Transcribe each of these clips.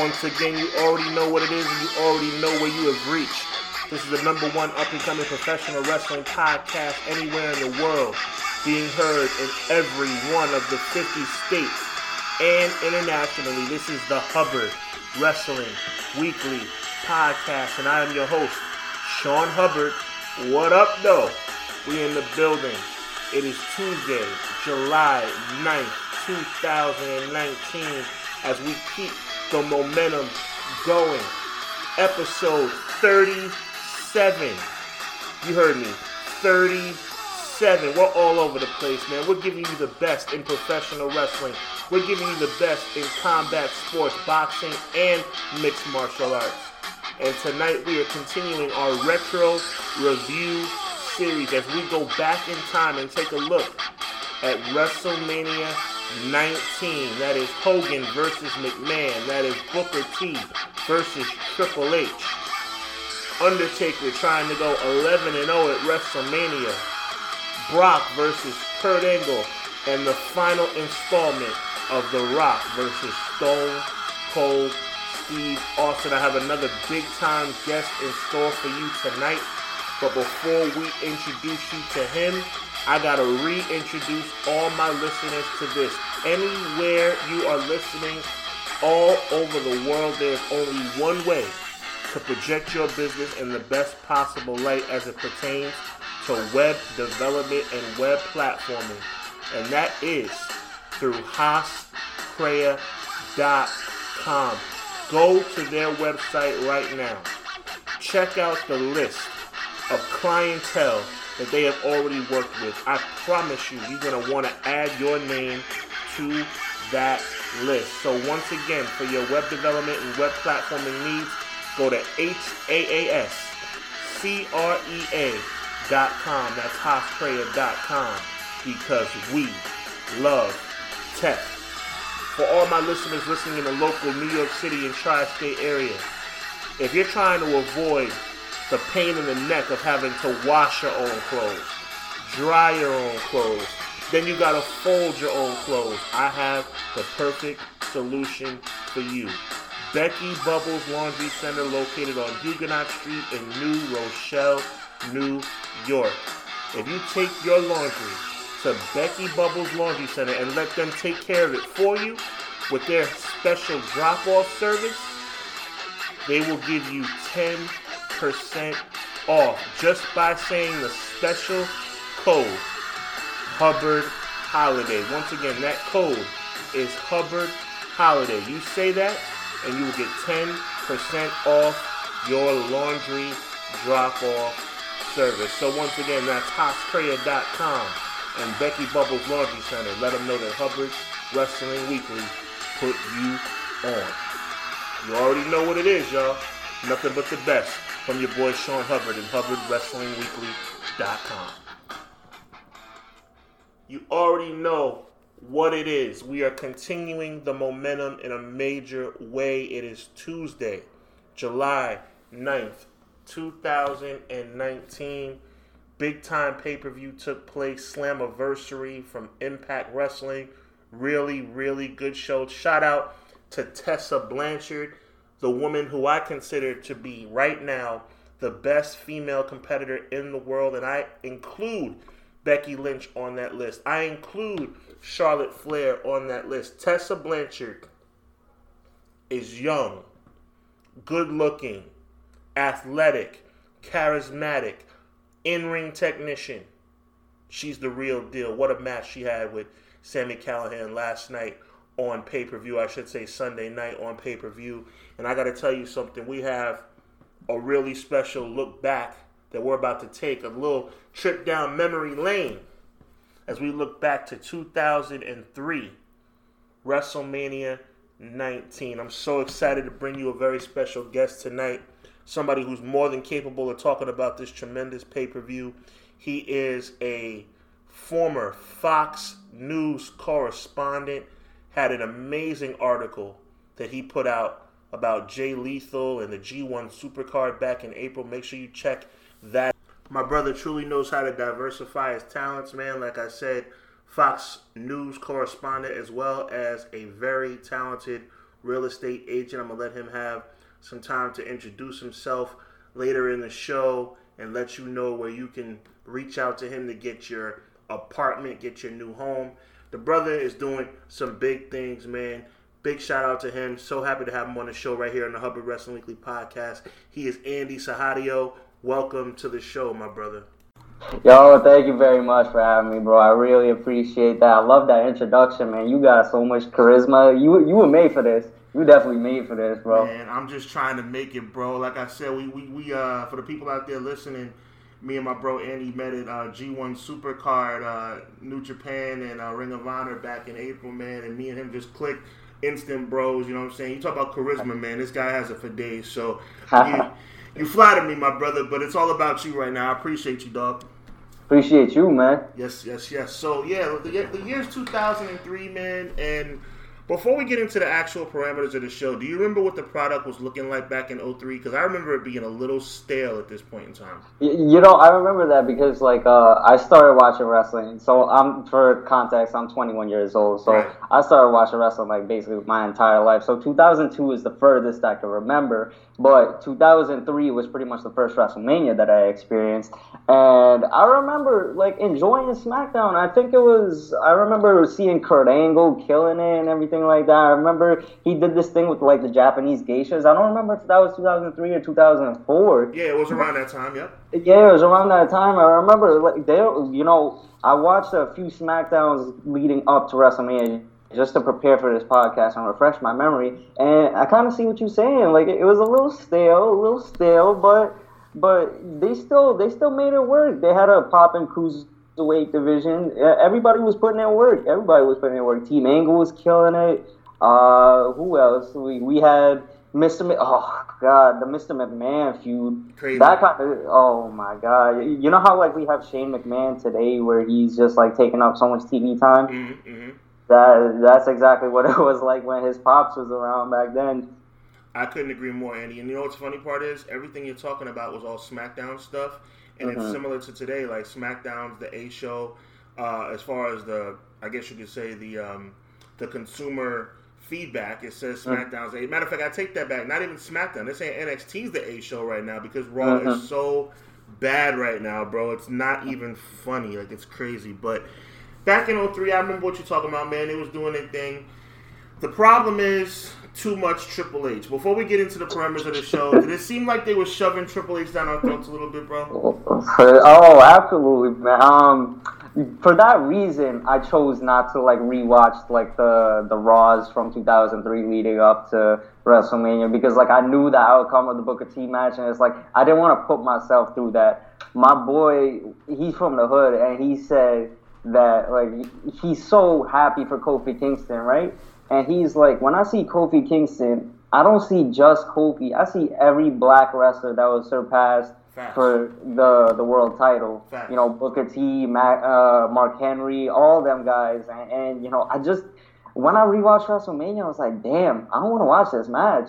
Once again, you already know what it is and you already know where you have reached. This is the number one up and coming professional wrestling podcast anywhere in the world, being heard in every one of the 50 states and internationally. This is the Hubbard Wrestling Weekly Podcast, and I am your host, Sean Hubbard. What up, though? We in the building. It is Tuesday, July 9th, 2019, as we keep the momentum going. Episode 37. You heard me. 37. We're all over the place, man. We're giving you the best in professional wrestling. We're giving you the best in combat sports, boxing, and mixed martial arts. And tonight we are continuing our retro review series as we go back in time and take a look at WrestleMania 19. That is Hogan versus McMahon. That is Booker T versus Triple H. Undertaker trying to go 11 and 0 at WrestleMania. Brock versus Kurt Angle. And the final installment of The Rock versus Stone Cold Steve Austin. I have another big time guest in store for you tonight. But before we introduce you to him, I gotta reintroduce all my listeners to this. Anywhere you are listening, all over the world, there's only one way to project your business in the best possible light as it pertains to web development and web platforming. And that is through haascrea.com. Go to their website right now. Check out the list of clientele that they have already worked with. I promise you, you're going to want to add your name to that list. So once again, for your web development and web platforming needs, go to haascrea.com. That's haascrea.com because we love tech. For all my listeners listening in the local New York City and tri-state area, if you're trying to avoid the pain in the neck of having to wash your own clothes, dry your own clothes, then you gotta fold your own clothes. I have the perfect solution for you. Becky Bubbles Laundry Center located on Huguenot Street in New Rochelle, New York. If you take your laundry to Becky Bubbles Laundry Center and let them take care of it for you with their special drop-off service, they will give you 10% off just by saying the special code Hubbard Holiday. Once again, that code is Hubbard Holiday. You say that and you will get 10% off your laundry drop-off service. So once again, that's haascrea.com and Becky Bubbles Laundry Center. Let them know that Hubbard Wrestling Weekly put you on. You already know what it is, y'all. Nothing but the best from your boy Sean Hubbard and HubbardWrestlingWeekly.com. You already know what it is. We are continuing the momentum in a major way. It is Tuesday, July 9th, 2019 big time pay per view took place. Slammiversary from Impact Wrestling. Really, really good show. Shout out to Tessa Blanchard, the woman who I consider to be right now the best female competitor in the world. And I include Becky Lynch on that list. I include Charlotte Flair on that list. Tessa Blanchard is young, good looking, athletic, charismatic in ring technician. She's the real deal. What a match she had with Sami Callihan last night on pay per view. I should say Sunday night on pay per view. And I got to tell you something. We have a really special look back that we're about to take a little trip down memory lane as we look back to 2003 WrestleMania 19. I'm so excited to bring you a very special guest tonight somebody who's more than capable of talking about this tremendous pay per view. He is a former Fox News correspondent, had an amazing article that he put out about Jay Lethal and the G1 Supercard back in April. Make sure you check that. My brother truly knows how to diversify his talents, man. Like I said, Fox News correspondent as well as a very talented real estate agent. I'm gonna let him have some time to introduce himself later in the show and let you know where you can reach out to him to get your apartment, get your new home. The brother is doing some big things, man. Big shout out to him. So happy to have him on the show right here on the Hubbard Wrestling Weekly podcast. He is Andy Sahadio. Welcome to the show, my brother. Yo, thank you very much for having me, bro. I really appreciate that. I love that introduction, man. You got so much charisma. You you were made for this. You definitely made for this, bro. Man, I'm just trying to make it, bro. Like I said, we we, we uh for the people out there listening, me and my bro Andy met at uh, G1 Supercard, uh, New Japan, and uh, Ring of Honor back in April, man. And me and him just clicked, instant bros. You know what I'm saying? You talk about charisma, man. This guy has it for days. So you, you flatter me, my brother. But it's all about you right now. I appreciate you, dog. Appreciate you, man. Yes, yes, yes. So yeah, the, the year's 2003, man, and before we get into the actual parameters of the show, do you remember what the product was looking like back in 03? Because I remember it being a little stale at this point in time. You know, I remember that because like uh, I started watching wrestling. So I'm for context, I'm 21 years old. So right. I started watching wrestling like basically my entire life. So 2002 is the furthest I can remember. But 2003 was pretty much the first WrestleMania that I experienced, and I remember like enjoying SmackDown. I think it was I remember seeing Kurt Angle killing it and everything like that. I remember he did this thing with like the Japanese geishas. I don't remember if that was 2003 or 2004. Yeah, it was around that time. Yep. Yeah, it was around that time. I remember like they, you know, I watched a few SmackDowns leading up to WrestleMania just to prepare for this podcast and refresh my memory. And I kind of see what you're saying. Like it was a little stale, a little stale, but but they still they still made it work. They had a pop and cruiserweight division. Everybody was putting in work. Everybody was putting in work. Team Angle was killing it. Uh, who else? We we had Mr. Mc- oh God, the Mr. McMahon feud. Crazy. That kind of oh my God. You know how like we have Shane McMahon today, where he's just like taking up so much TV time. Mm-hmm, mm-hmm that that's exactly what it was like when his pops was around back then. I couldn't agree more, Andy. And you know what's funny part is everything you're talking about was all SmackDown stuff, and mm-hmm. it's similar to today. Like SmackDown's the A show, uh, as far as the I guess you could say the um, the consumer feedback. It says mm. SmackDown's mm-hmm. A. Matter of fact, I take that back. Not even SmackDown. They're saying NXT's the A show right now because Raw mm-hmm. is so bad right now, bro. It's not even funny. Like it's crazy, but back in 03, I remember what you're talking about, man. It was doing their thing. The problem is too much Triple H. Before we get into the parameters of the show, did it seem like they were shoving Triple H down our throats a little bit, bro? Oh, absolutely, man. Um, for that reason, I chose not to like rewatch like the the Raws from 2003 leading up to WrestleMania because like I knew the outcome of the Booker T match, and it's like I didn't want to put myself through that. My boy, he's from the hood, and he said that like he's so happy for Kofi Kingston, right? And he's like, when I see Kofi Kingston, I don't see just Kofi. I see every black wrestler that was surpassed Facts. for the the world title. Facts. You know, Booker T, Mac, uh, Mark Henry, all them guys, and, and you know, I just when I rewatched WrestleMania, I was like, damn, I don't want to watch this match.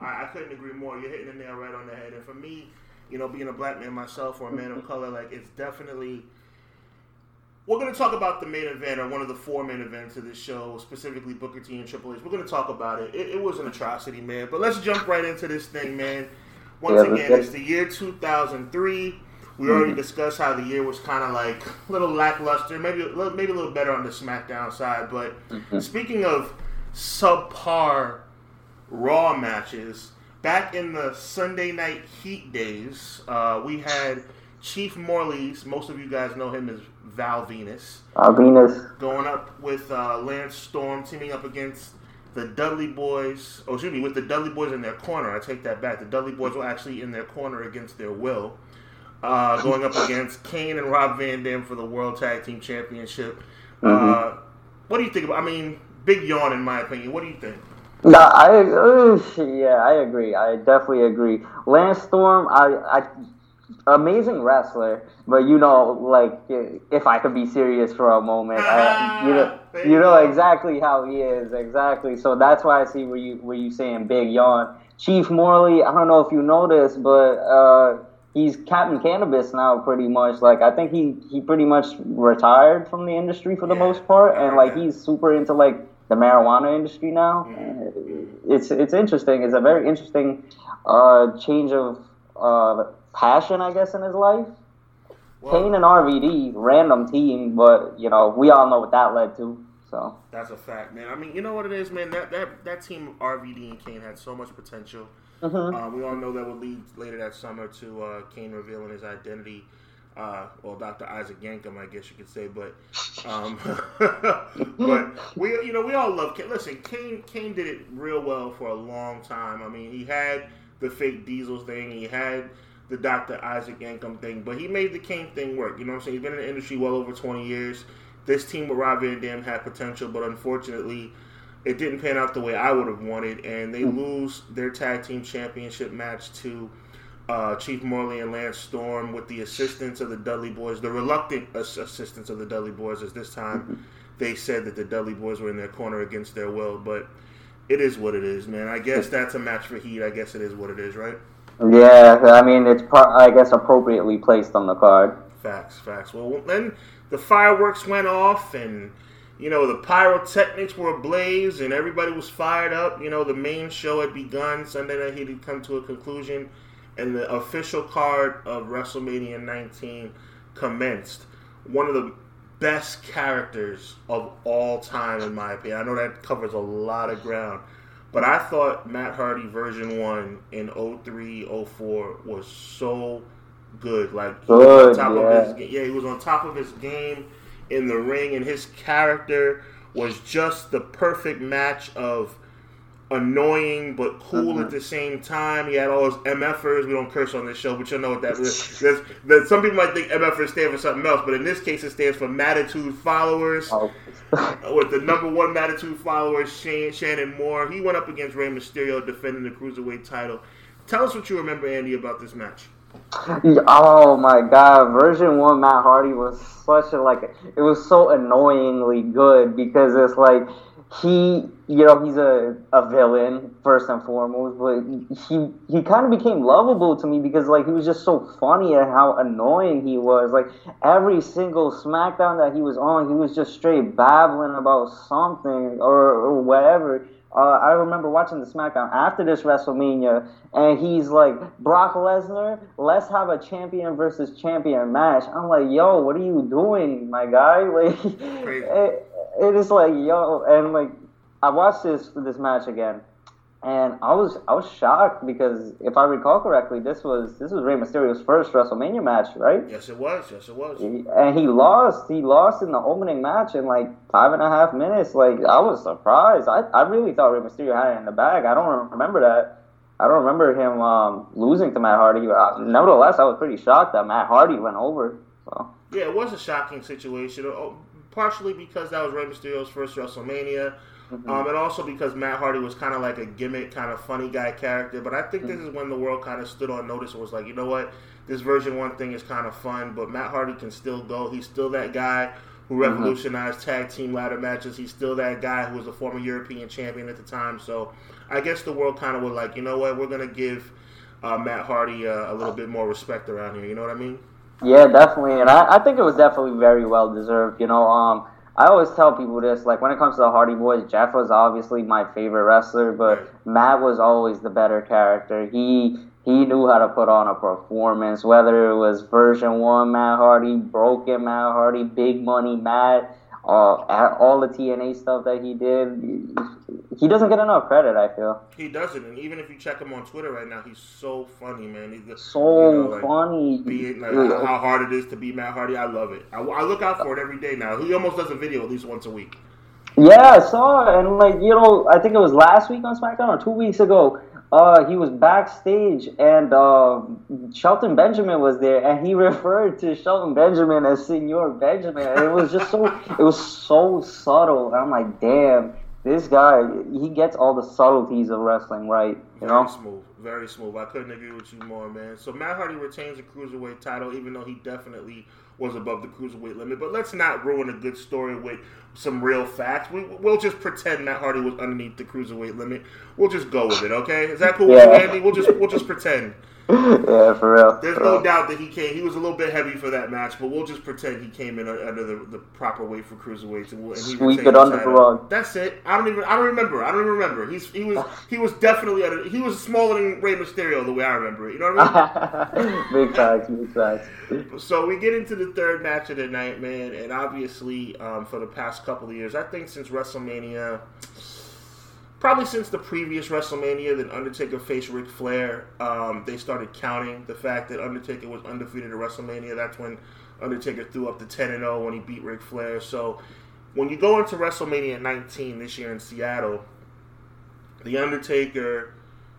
I, I couldn't agree more. You're hitting the nail right on the head. And for me, you know, being a black man myself or a man of color, like it's definitely we're going to talk about the main event or one of the four main events of this show, specifically Booker T and Triple H. We're going to talk about it. it. It was an atrocity, man. But let's jump right into this thing, man. Once yeah, again, it's the year 2003. We mm-hmm. already discussed how the year was kind of like a little lackluster, maybe maybe a little better on the SmackDown side. But mm-hmm. speaking of subpar Raw matches, back in the Sunday Night Heat days, uh, we had Chief Morley's. Most of you guys know him as Val Venis. Val Venis. Going up with uh, Lance Storm, teaming up against the Dudley Boys. Oh, excuse me, with the Dudley Boys in their corner. I take that back. The Dudley Boys were actually in their corner against their will. Uh, going up against Kane and Rob Van Dam for the World Tag Team Championship. Mm-hmm. Uh, what do you think about? I mean, big yawn in my opinion. What do you think? No, I uh, yeah, I agree. I definitely agree. Lance Storm, I, I amazing wrestler, but you know, like if I could be serious for a moment, I, you know, you know exactly how he is, exactly. So that's why I see where you where you saying big yawn. Chief Morley, I don't know if you this, but uh, he's Captain Cannabis now, pretty much. Like I think he he pretty much retired from the industry for the yeah. most part, and like he's super into like the marijuana industry now. Mm-hmm. It's it's interesting. It's a very interesting uh, change of uh, passion, I guess, in his life. Well, Kane and RVD, random team, but you know we all know what that led to. So that's a fact, man. I mean, you know what it is, man. That that that team of RVD and Kane had so much potential. Mm-hmm. Uh, we all know that would lead later that summer to uh, Kane revealing his identity. Uh, well, Dr. Isaac Yankem, I guess you could say, but um, but we, you know, we all love Kane. Listen, Kane, Kane did it real well for a long time. I mean, he had the fake Diesels thing, he had the Dr. Isaac Yankem thing, but he made the Kane thing work. You know what I'm saying? He's been in the industry well over 20 years. This team with Rob Van Dam had potential, but unfortunately, it didn't pan out the way I would have wanted, and they mm-hmm. lose their tag team championship match to uh, Chief Morley and Lance Storm with the assistance of the Dudley Boys, the reluctant assistance of the Dudley Boys, as this time mm-hmm. they said that the Dudley Boys were in their corner against their will, but it is what it is, man. I guess that's a match for Heat. I guess it is what it is, right? Yeah, I mean it's pro- I guess appropriately placed on the card. Facts, facts. Well, then the fireworks went off and you know, the pyrotechnics were ablaze and everybody was fired up. You know, the main show had begun. Sunday night heat had come to a conclusion, and the official card of WrestleMania 19 commenced. One of the best characters of all time, in my opinion. I know that covers a lot of ground, but I thought Matt Hardy version 1 in 03 04 was so good. Like, he good, was on top yeah. of his Yeah, he was on top of his game in the ring, and his character was just the perfect match of annoying but cool at uh-huh. the same time. He had all those MFers. We don't curse on this show, but you know what that is. There's, there's, some people might think MFers stand for something else, but in this case, it stands for Mattitude Followers. Oh. with the number one Mattitude follower, Shane, Shannon Moore. He went up against Rey Mysterio defending the Cruiserweight title. Tell us what you remember, Andy, about this match. Oh my god, version one Matt Hardy was such a like it was so annoyingly good because it's like he you know he's a, a villain first and foremost but he he kind of became lovable to me because like he was just so funny and how annoying he was. Like every single smackdown that he was on he was just straight babbling about something or, or whatever uh, I remember watching the SmackDown after this WrestleMania, and he's like, Brock Lesnar, let's have a champion versus champion match. I'm like, yo, what are you doing, my guy? Like, it, it is like, yo, and like, I watched this this match again, and I was I was shocked because if I recall correctly, this was this was Rey Mysterio's first WrestleMania match, right? Yes, it was. Yes, it was. And he lost. He lost in the opening match in like five and a half minutes. Like I was surprised. I, I really thought Rey Mysterio had it in the bag. I don't remember that. I don't remember him um, losing to Matt Hardy. Uh, nevertheless, I was pretty shocked that Matt Hardy went over. So. Yeah, it was a shocking situation. Oh, partially because that was Rey Mysterio's first WrestleMania. Mm-hmm. Um, and also because Matt Hardy was kind of like a gimmick, kind of funny guy character. But I think mm-hmm. this is when the world kind of stood on notice and was like, you know what, this version one thing is kind of fun, but Matt Hardy can still go. He's still that guy who mm-hmm. revolutionized mm-hmm. tag team ladder matches. He's still that guy who was a former European champion at the time. So I guess the world kind of was like, you know what, we're gonna give uh, Matt Hardy uh, a little bit more respect around here. You know what I mean? Yeah, definitely, and I, I think it was definitely very well deserved. You know, um, I always tell people this, like when it comes to the Hardy Boys, Jeff was obviously my favorite wrestler, but Matt was always the better character. He he knew how to put on a performance, whether it was version one Matt Hardy, broken Matt Hardy, big money Matt, uh, all the TNA stuff that he did. He doesn't get enough credit, I feel. He doesn't, and even if you check him on Twitter right now, he's so funny, man. He's so you know, like, funny. Being, like, yeah. how hard it is to be Matt Hardy, I love it. I, I, look out for it every day now. He almost does a video at least once a week. Yeah, I saw it, and like you know, I think it was last week on SmackDown or two weeks ago. Uh, he was backstage, and uh, Shelton Benjamin was there, and he referred to Shelton Benjamin as Senor Benjamin. And it was just so, it was so subtle. And I'm like, damn, this guy, he gets all the subtleties of wrestling right. You know, very smooth, very smooth. I couldn't agree with you more, man. So Matt Hardy retains the cruiserweight title, even though he definitely was above the cruiserweight limit. But let's not ruin a good story with some real facts. We, will just pretend Matt Hardy was underneath the cruiserweight limit. We'll just go with it, okay? Is that cool yeah. Andy? We'll just we'll just pretend. yeah, for real. There's for no real. doubt that he came. He was a little bit heavy for that match, but we'll just pretend he came in under the, the proper weight for cruiserweights and, we'll, and he Sweep it under the rug. That's it. I don't even. I don't remember. I don't even remember. He's he was he was definitely under, he was smaller than Rey Mysterio the way I remember it. You know what I mean? big facts, big facts. So we get into the third match of the night, man, and obviously um, for the past couple of years, I think since WrestleMania, probably since the previous WrestleMania, that Undertaker faced Ric Flair, um, they started counting the fact that Undertaker was undefeated at WrestleMania. That's when Undertaker threw up the 10 and 0 when he beat Ric Flair. So when you go into WrestleMania 19 this year in Seattle, the Undertaker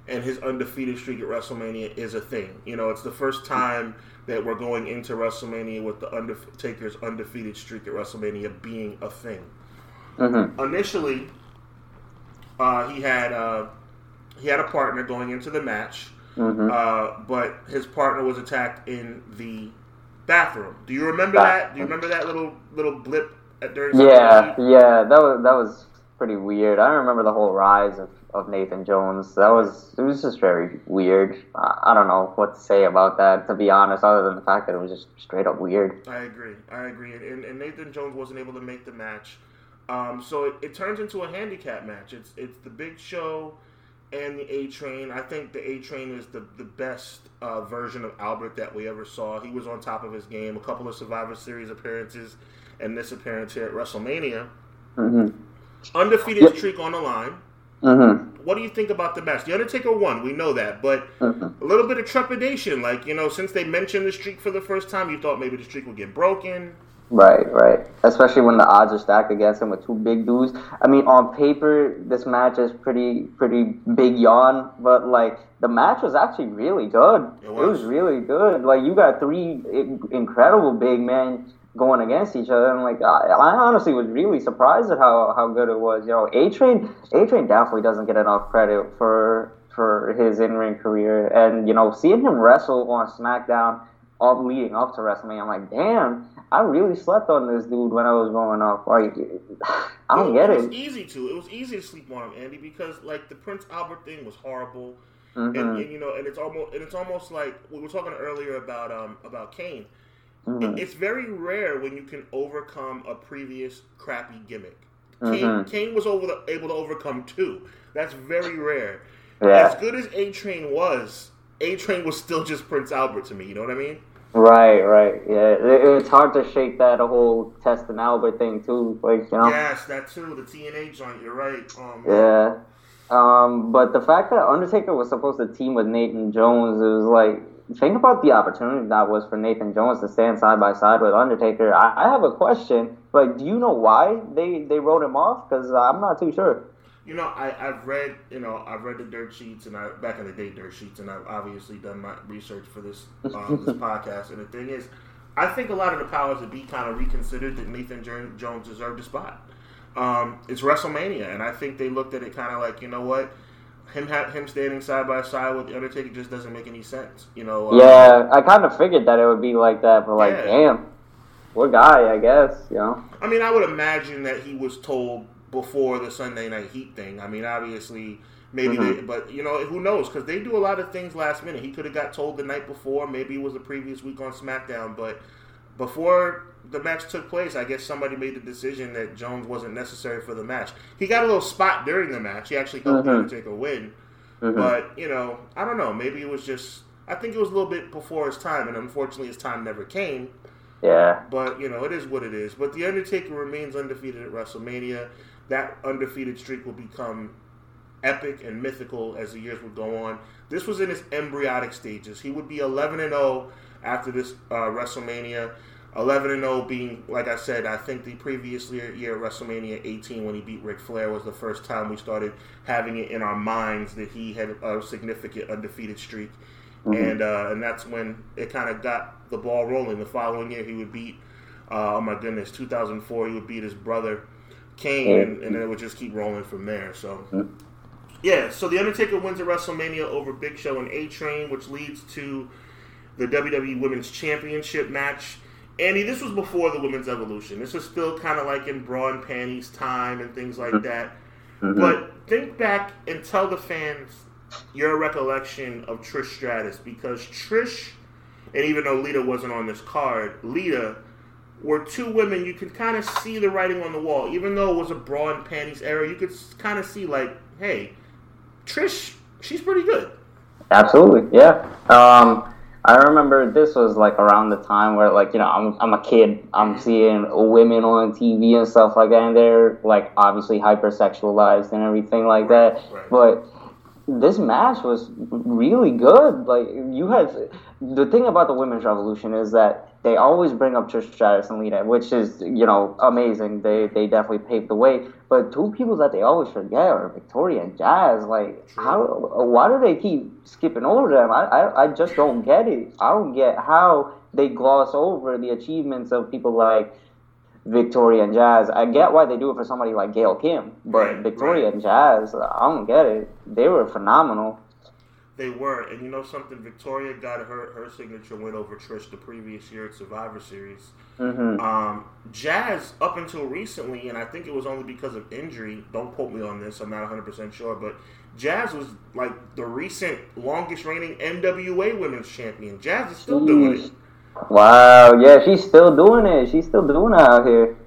and his undefeated streak at WrestleMania is a thing. You know, it's the first time that we're going into WrestleMania with the Undertaker's undefeated streak at WrestleMania being a thing. hmm Initially, uh, he had uh, he had a partner going into the match, hmm uh, but his partner was attacked in the bathroom. Do you remember Ba- that? Do you remember that little little blip at during? Yeah, yeah, that was that was pretty weird. I remember the whole rise of, of Nathan Jones. That was it was just very weird. I, I don't know what to say about that. To be honest, other than the fact that it was just straight up weird. I agree. I agree. And, and Nathan Jones wasn't able to make the match. Um, so it, it turns into a handicap match. It's it's the Big Show and the A Train. I think the A Train is the the best uh, version of Albert that we ever saw. He was on top of his game. A couple of Survivor Series appearances, and this appearance here at WrestleMania. hmm Undefeated Yep. streak on the line. hmm What do you think about the match? The Undertaker won. We know that, but hmm a little bit of trepidation. Like you know, since they mentioned the streak for the first time, you thought maybe the streak would get broken. Right, right. Especially when the odds are stacked against him with two big dudes. I mean, on paper, this match is pretty, pretty big yawn. But like, the match was actually really good. It It was. was, really good. Like, you got three incredible big men going against each other, and like, I, I honestly was really surprised at how how good it was. You know, A Train, A Train definitely doesn't get enough credit for for his in ring career, and you know, seeing him wrestle on SmackDown. All leading up to WrestleMania, I'm like, damn, I really slept on this dude when I was growing up. Like, I don't get It It was it. easy to. It was easy to sleep on him, Andy, because like the Prince Albert thing was horrible, Mhm, and, and, you know, and it's almost and it's almost like we were talking earlier about um about Kane. mhm, It's very rare when you can overcome a previous crappy gimmick. Kane, Mhm. Kane was over the, able to overcome two. That's very rare. As good as A Train was, A Train was still just Prince Albert to me. You know what I mean? Right, right. Yeah, it, it's hard to shake that whole Test and Albert thing too. Like, you know. Yes, that too. The TNA joint. You're right. Um, Yeah. Um, but the fact that Undertaker was supposed to team with Nathan Jones, it was like, think about the opportunity that was for Nathan Jones to stand side by side with Undertaker. I, I have a question. Like, do you know why they, they wrote him off? Because I'm not too sure. You know, I, I've read, you know, I've read the dirt sheets, and I back in the day dirt sheets, and I've obviously done my research for this um, this podcast. And the thing is, I think a lot of the powers that be kind of reconsidered that Nathan Jones deserved a spot. Um, it's WrestleMania, and I think they looked at it kind of like, you know what, him him standing side by side with the Undertaker just doesn't make any sense. You know, uh, Yeah, I kind of figured that it would be like that, but like, Yeah. damn, what guy, I guess, you know? I mean, I would imagine that he was told before the Sunday Night Heat thing. I mean, obviously, maybe, they, Mhm. but you know, who knows? Because they do a lot of things last minute. He could have got told the night before. Maybe it was the previous week on SmackDown, but before the match took place, I guess somebody made the decision that Jones wasn't necessary for the match. He got a little spot during the match. He actually helped the Mhm. a win. Mhm. But you know, I don't know. Maybe it was just. I think it was a little bit before his time, and unfortunately, his time never came. yeah. But you know, it is what it is. But the Undertaker remains undefeated at WrestleMania. That undefeated streak will become epic and mythical as the years would go on. This was in its embryonic stages. He would be 11 and 0 after this uh, WrestleMania. 11 and 0 being, like I said, I think the previous year, year WrestleMania 18 when he beat Ric Flair was the first time we started having it in our minds that he had a significant undefeated streak. Mhm. And uh, and that's when it kind of got the ball rolling. The following year, he would beat, uh, oh my goodness, 2004, he would beat his brother Kane, and, it would just keep rolling from there. So, yeah, so The Undertaker wins at WrestleMania over Big Show and A Train, which leads to the WWE Women's Championship match. Andy, this was before the Women's Evolution. This was still kind of like in bra and panties time and things like that. Mhm. But think back and tell the fans your recollection of Trish Stratus because Trish, and even though Lita wasn't on this card, Lita were two women you could kind of see the writing on the wall. Even though it was a bra and panties era, you could kind of see like, hey, Trish, she's pretty good. Absolutely, yeah. Um, I remember this was like around the time where like you know I'm I'm a kid. I'm seeing women on TV and stuff like that, and they're like obviously hypersexualized and everything like that. Right. But this match was really good. Like you had the thing about the women's revolution is that they always bring up Trish Stratus and Lita, which is you know amazing. They they definitely paved the way. But two people that they always forget are Victoria and Jazz. Like how why do they keep skipping over them? I, I I just don't get it. I don't get how they gloss over the achievements of people like Victoria and Jazz. I get why they do it for somebody like Gail Kim, but right, Victoria right. and Jazz, I don't get it. They were phenomenal. They were, and you know something, Victoria got her her signature win over Trish the previous year at Survivor Series. Mm-hmm. Um, Jazz, up until recently, and I think it was only because of injury. Don't quote me on this; I'm not 100 percent sure, but Jazz was like the recent longest reigning NWA Women's Champion. Jazz is still Jeez. doing it. Wow, yeah, she's still doing it. She's still doing it out here.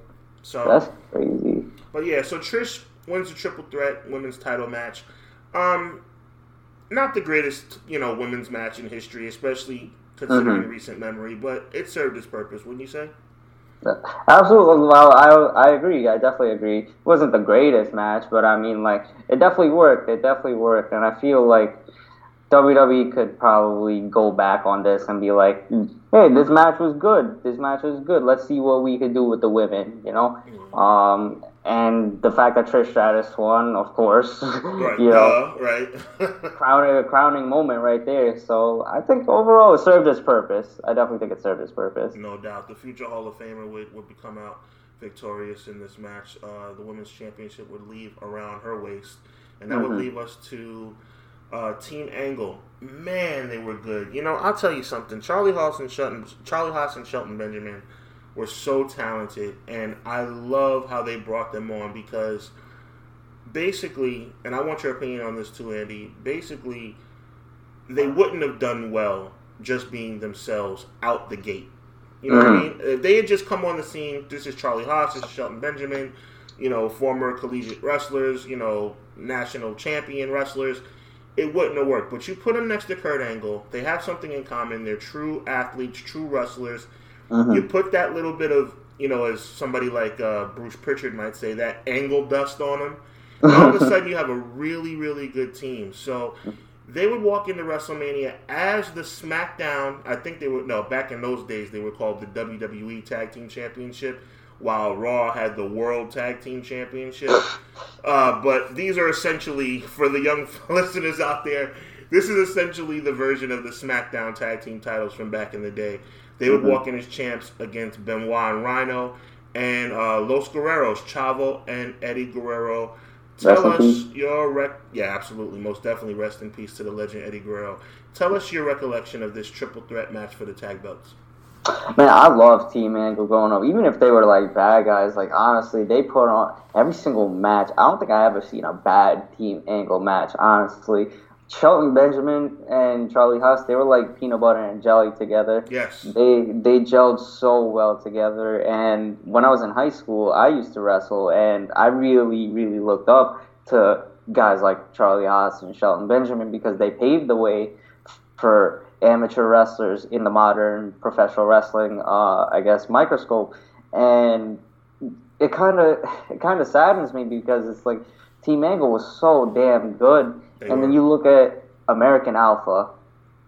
So that's crazy. But yeah, so Trish wins the triple threat women's title match. Um, not the greatest, you know, women's match in history, especially considering mm-hmm. recent memory, but it served its purpose, wouldn't you say? Absolutely. Well, I, I agree. I definitely agree. It wasn't the greatest match, but I mean, like, it definitely worked. It definitely worked. And I feel like WWE could probably go back on this and be like, hey, this match was good. This match was good. Let's see what we could do with the women, you know? Mm-hmm. Um, and the fact that Trish Stratus won, of course, right, you know, uh, right, crowning crowning moment right there. So I think overall it served its purpose. I definitely think it served its purpose. No doubt, the future Hall of Famer would would become out victorious in this match. Uh, the women's championship would leave around her waist, and that mm-hmm. would leave us to uh, Team Angle. Man, they were good. You know, I'll tell you something. Charlie Haas and Shelton, Charlie Haas and Shelton Benjamin were so talented, and I love how they brought them on because basically, and I want your opinion on this too, Andy. Basically, they wouldn't have done well just being themselves out the gate. You know mm-hmm. what I mm-hmm. mean? If they had just come on the scene, this is Charlie Haas, this is Shelton Benjamin, you know, former collegiate wrestlers, you know, national champion wrestlers, it wouldn't have worked. But you put them next to Kurt Angle, they have something in common. They're true athletes, true wrestlers Mm-hmm. You put that little bit of, you know, as somebody like uh, Bruce Pritchard might say, that angle dust on them. all of a sudden, you have a really, really good team. So they would walk into WrestleMania as the SmackDown. I think they were no back in those days they were called the WWE Tag Team Championship, while Raw had the World Tag Team Championship. Uh, but these are essentially for the young listeners out there. This is essentially the version of the SmackDown Tag Team titles from back in the day. They would mm-hmm. walk in as champs against Benoit and Rhino and uh, Los Guerreros, Chavo and Eddie Guerrero. Tell rest us your rec. Yeah, absolutely, most definitely. Rest in peace to the legend Eddie Guerrero. Tell us your recollection of this triple threat match for the tag belts. Man, I love Team Angle going up. Even if they were like bad guys, like honestly, they put on every single match. I don't think I ever seen a bad Team Angle match. Honestly, Shelton Benjamin and Charlie Haas, they were like peanut butter and jelly together. Yes. They they gelled so well together. And when I was in high school, I used to wrestle, and I really really looked up to guys like Charlie Haas and Shelton Benjamin because they paved the way for amateur wrestlers in the modern professional wrestling, uh, I guess, microscope. And it kind of it kind of saddens me because it's like Team Angle was so damn good they and were. then you look at American Alpha,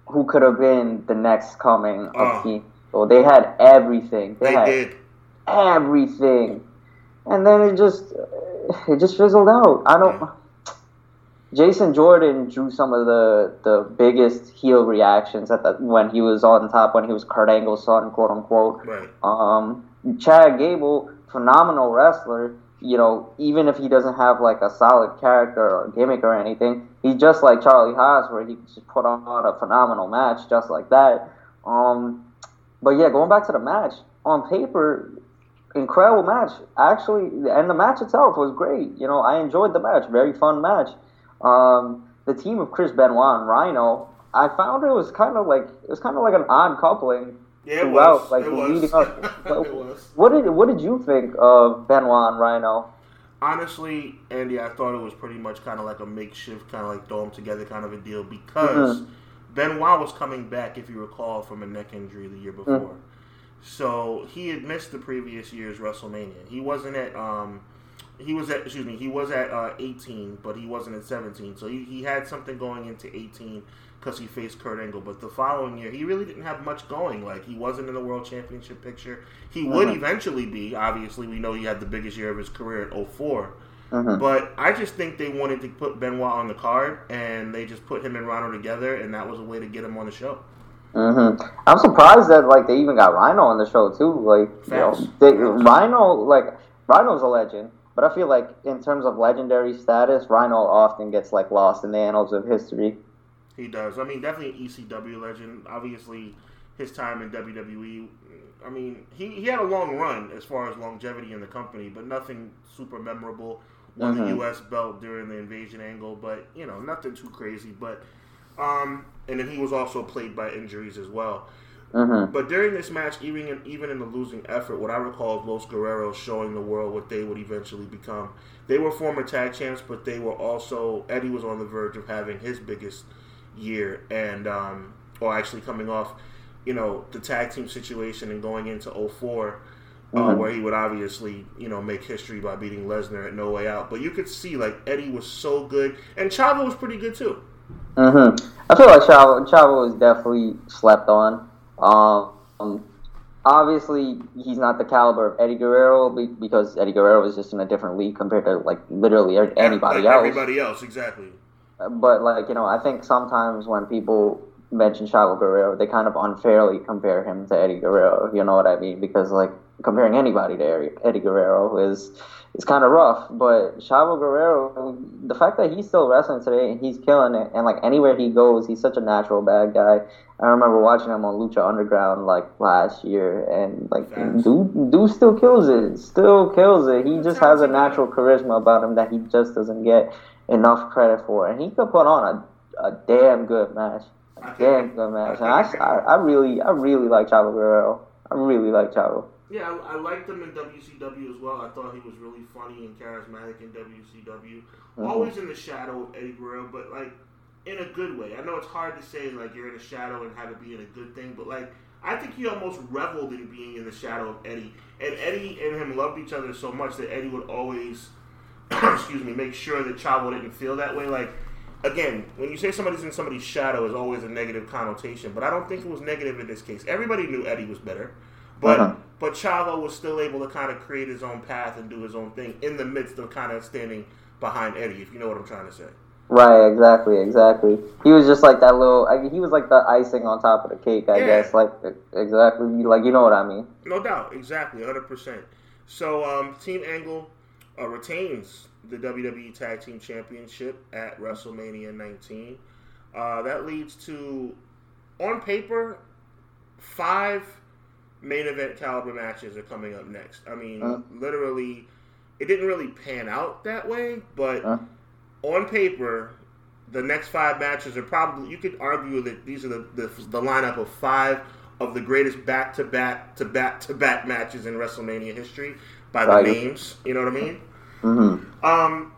who could have been the next coming of uh, Team. So they had everything. They, they had did everything, and then it just it just fizzled out. I don't. Yeah. Jason Jordan drew some of the, the biggest heel reactions at the, when he was on top, when he was Kurt Angle's son, quote unquote. Right. Um, Chad Gable, phenomenal wrestler, you know, even if he doesn't have like a solid character or gimmick or anything, he's just like Charlie Haas, where he just put on a phenomenal match just like that. Um, but yeah, going back to the match on paper, incredible match. Actually, and the match itself was great. You know, I enjoyed the match. Very fun match. Um, the team of Chris Benoit and Rhino, I found it was kind of like it was kind of like an odd coupling Yeah, it throughout, was. like it was. leading up. it was. What did what did you think of Benoit and Rhino? Honestly, Andy, I thought it was pretty much kind of like a makeshift, kind of like throw them together kind of a deal because Benoit was coming back, if you recall, from a neck injury the year before. So he had missed the previous year's WrestleMania. He wasn't at um, he was at excuse me, he was at uh, 18, but he wasn't at 17. So he, he had something going into 18 because he faced Kurt Angle. But the following year, he really didn't have much going. Like he wasn't in the World Championship picture. He would Mhm. eventually be. Obviously, we know he had the biggest year of his career at 04. Mhm. But I just think they wanted to put Benoit on the card, and they just put him and Rhino together, and that was a way to get him on the show. hmm I'm surprised that like they even got Rhino on the show too. Like you know, they, Rhino like Rhino's a legend, but I feel like in terms of legendary status, Rhino often gets like lost in the annals of history. He does. I mean, definitely an ECW legend. Obviously, his time in WWE. I mean, he, he had a long run as far as longevity in the company, but nothing super memorable. Won Mhm. the U.S. belt during the invasion angle, but you know, nothing too crazy. But um, and then he was also plagued by injuries as well. hmm But during this match, even in, even in the losing effort, what I recall of Los Guerreros showing the world what they would eventually become. They were former tag champs, but they were also Eddie was on the verge of having his biggest year, and um, or actually coming off, you know, the tag team situation and going into 4 Uh, Mhm. where he would obviously, you know, make history by beating Lesnar at No Way Out. But you could see like Eddie was so good, and Chavo was pretty good too. hmm I feel like Chavo Chavo is definitely slept on. Um, obviously, he's not the caliber of Eddie Guerrero because Eddie Guerrero is just in a different league compared to like literally er- anybody Like else. Everybody else, exactly. But like you know, I think sometimes when people mention Chavo Guerrero, they kind of unfairly compare him to Eddie Guerrero. You know what I mean? Because like comparing anybody to Eddie- Guerrero is is kind of rough. But Chavo Guerrero, the fact that he's still wrestling today and he's killing it, and like anywhere he goes, he's such a natural bad guy. I remember watching him on Lucha Underground like last year, and like Facts. dude, dude still kills it, still kills it. He just has a natural charisma about him that he just doesn't get enough credit for, and he could put on a, a damn good match, I a think- damn good match. And I, I, I really, I really like Chavo Guerrero. I really like Chavo. Yeah, I, I liked him in WCW as well. I thought he was really funny and charismatic in WCW. Mhm. Always in the shadow of Eddie Guerrero, but like in a good way. I know it's hard to say like you're in a shadow and have it be in a good thing, but like I think he almost reveled in being in the shadow of Eddie. And Eddie and him loved each other so much that Eddie would always, excuse me, make sure that Chavo didn't feel that way. Like again, when you say somebody's in somebody's shadow, is always a negative connotation. But I don't think it was negative in this case. Everybody knew Eddie was better, but Uh-huh. but Chavo was still able to kind of create his own path and do his own thing in the midst of kind of standing behind Eddie. If you know what I'm trying to say. Right, exactly, exactly. He was just like that little. I, he was like the icing on top of the cake, I Yeah. guess. Like exactly, like you know what I mean. No doubt, exactly, 100%. So, um, Team Angle uh, retains the WWE Tag Team Championship at WrestleMania 19. Uh, that leads to, on paper, five main event caliber matches are coming up next. I mean, Huh? literally, it didn't really pan out that way, but Huh? On paper, the next five matches are probably you could argue that these are the the, the lineup of five of the greatest back to back to back to back matches in WrestleMania history by the Right. names. You know what I mean? hmm Um,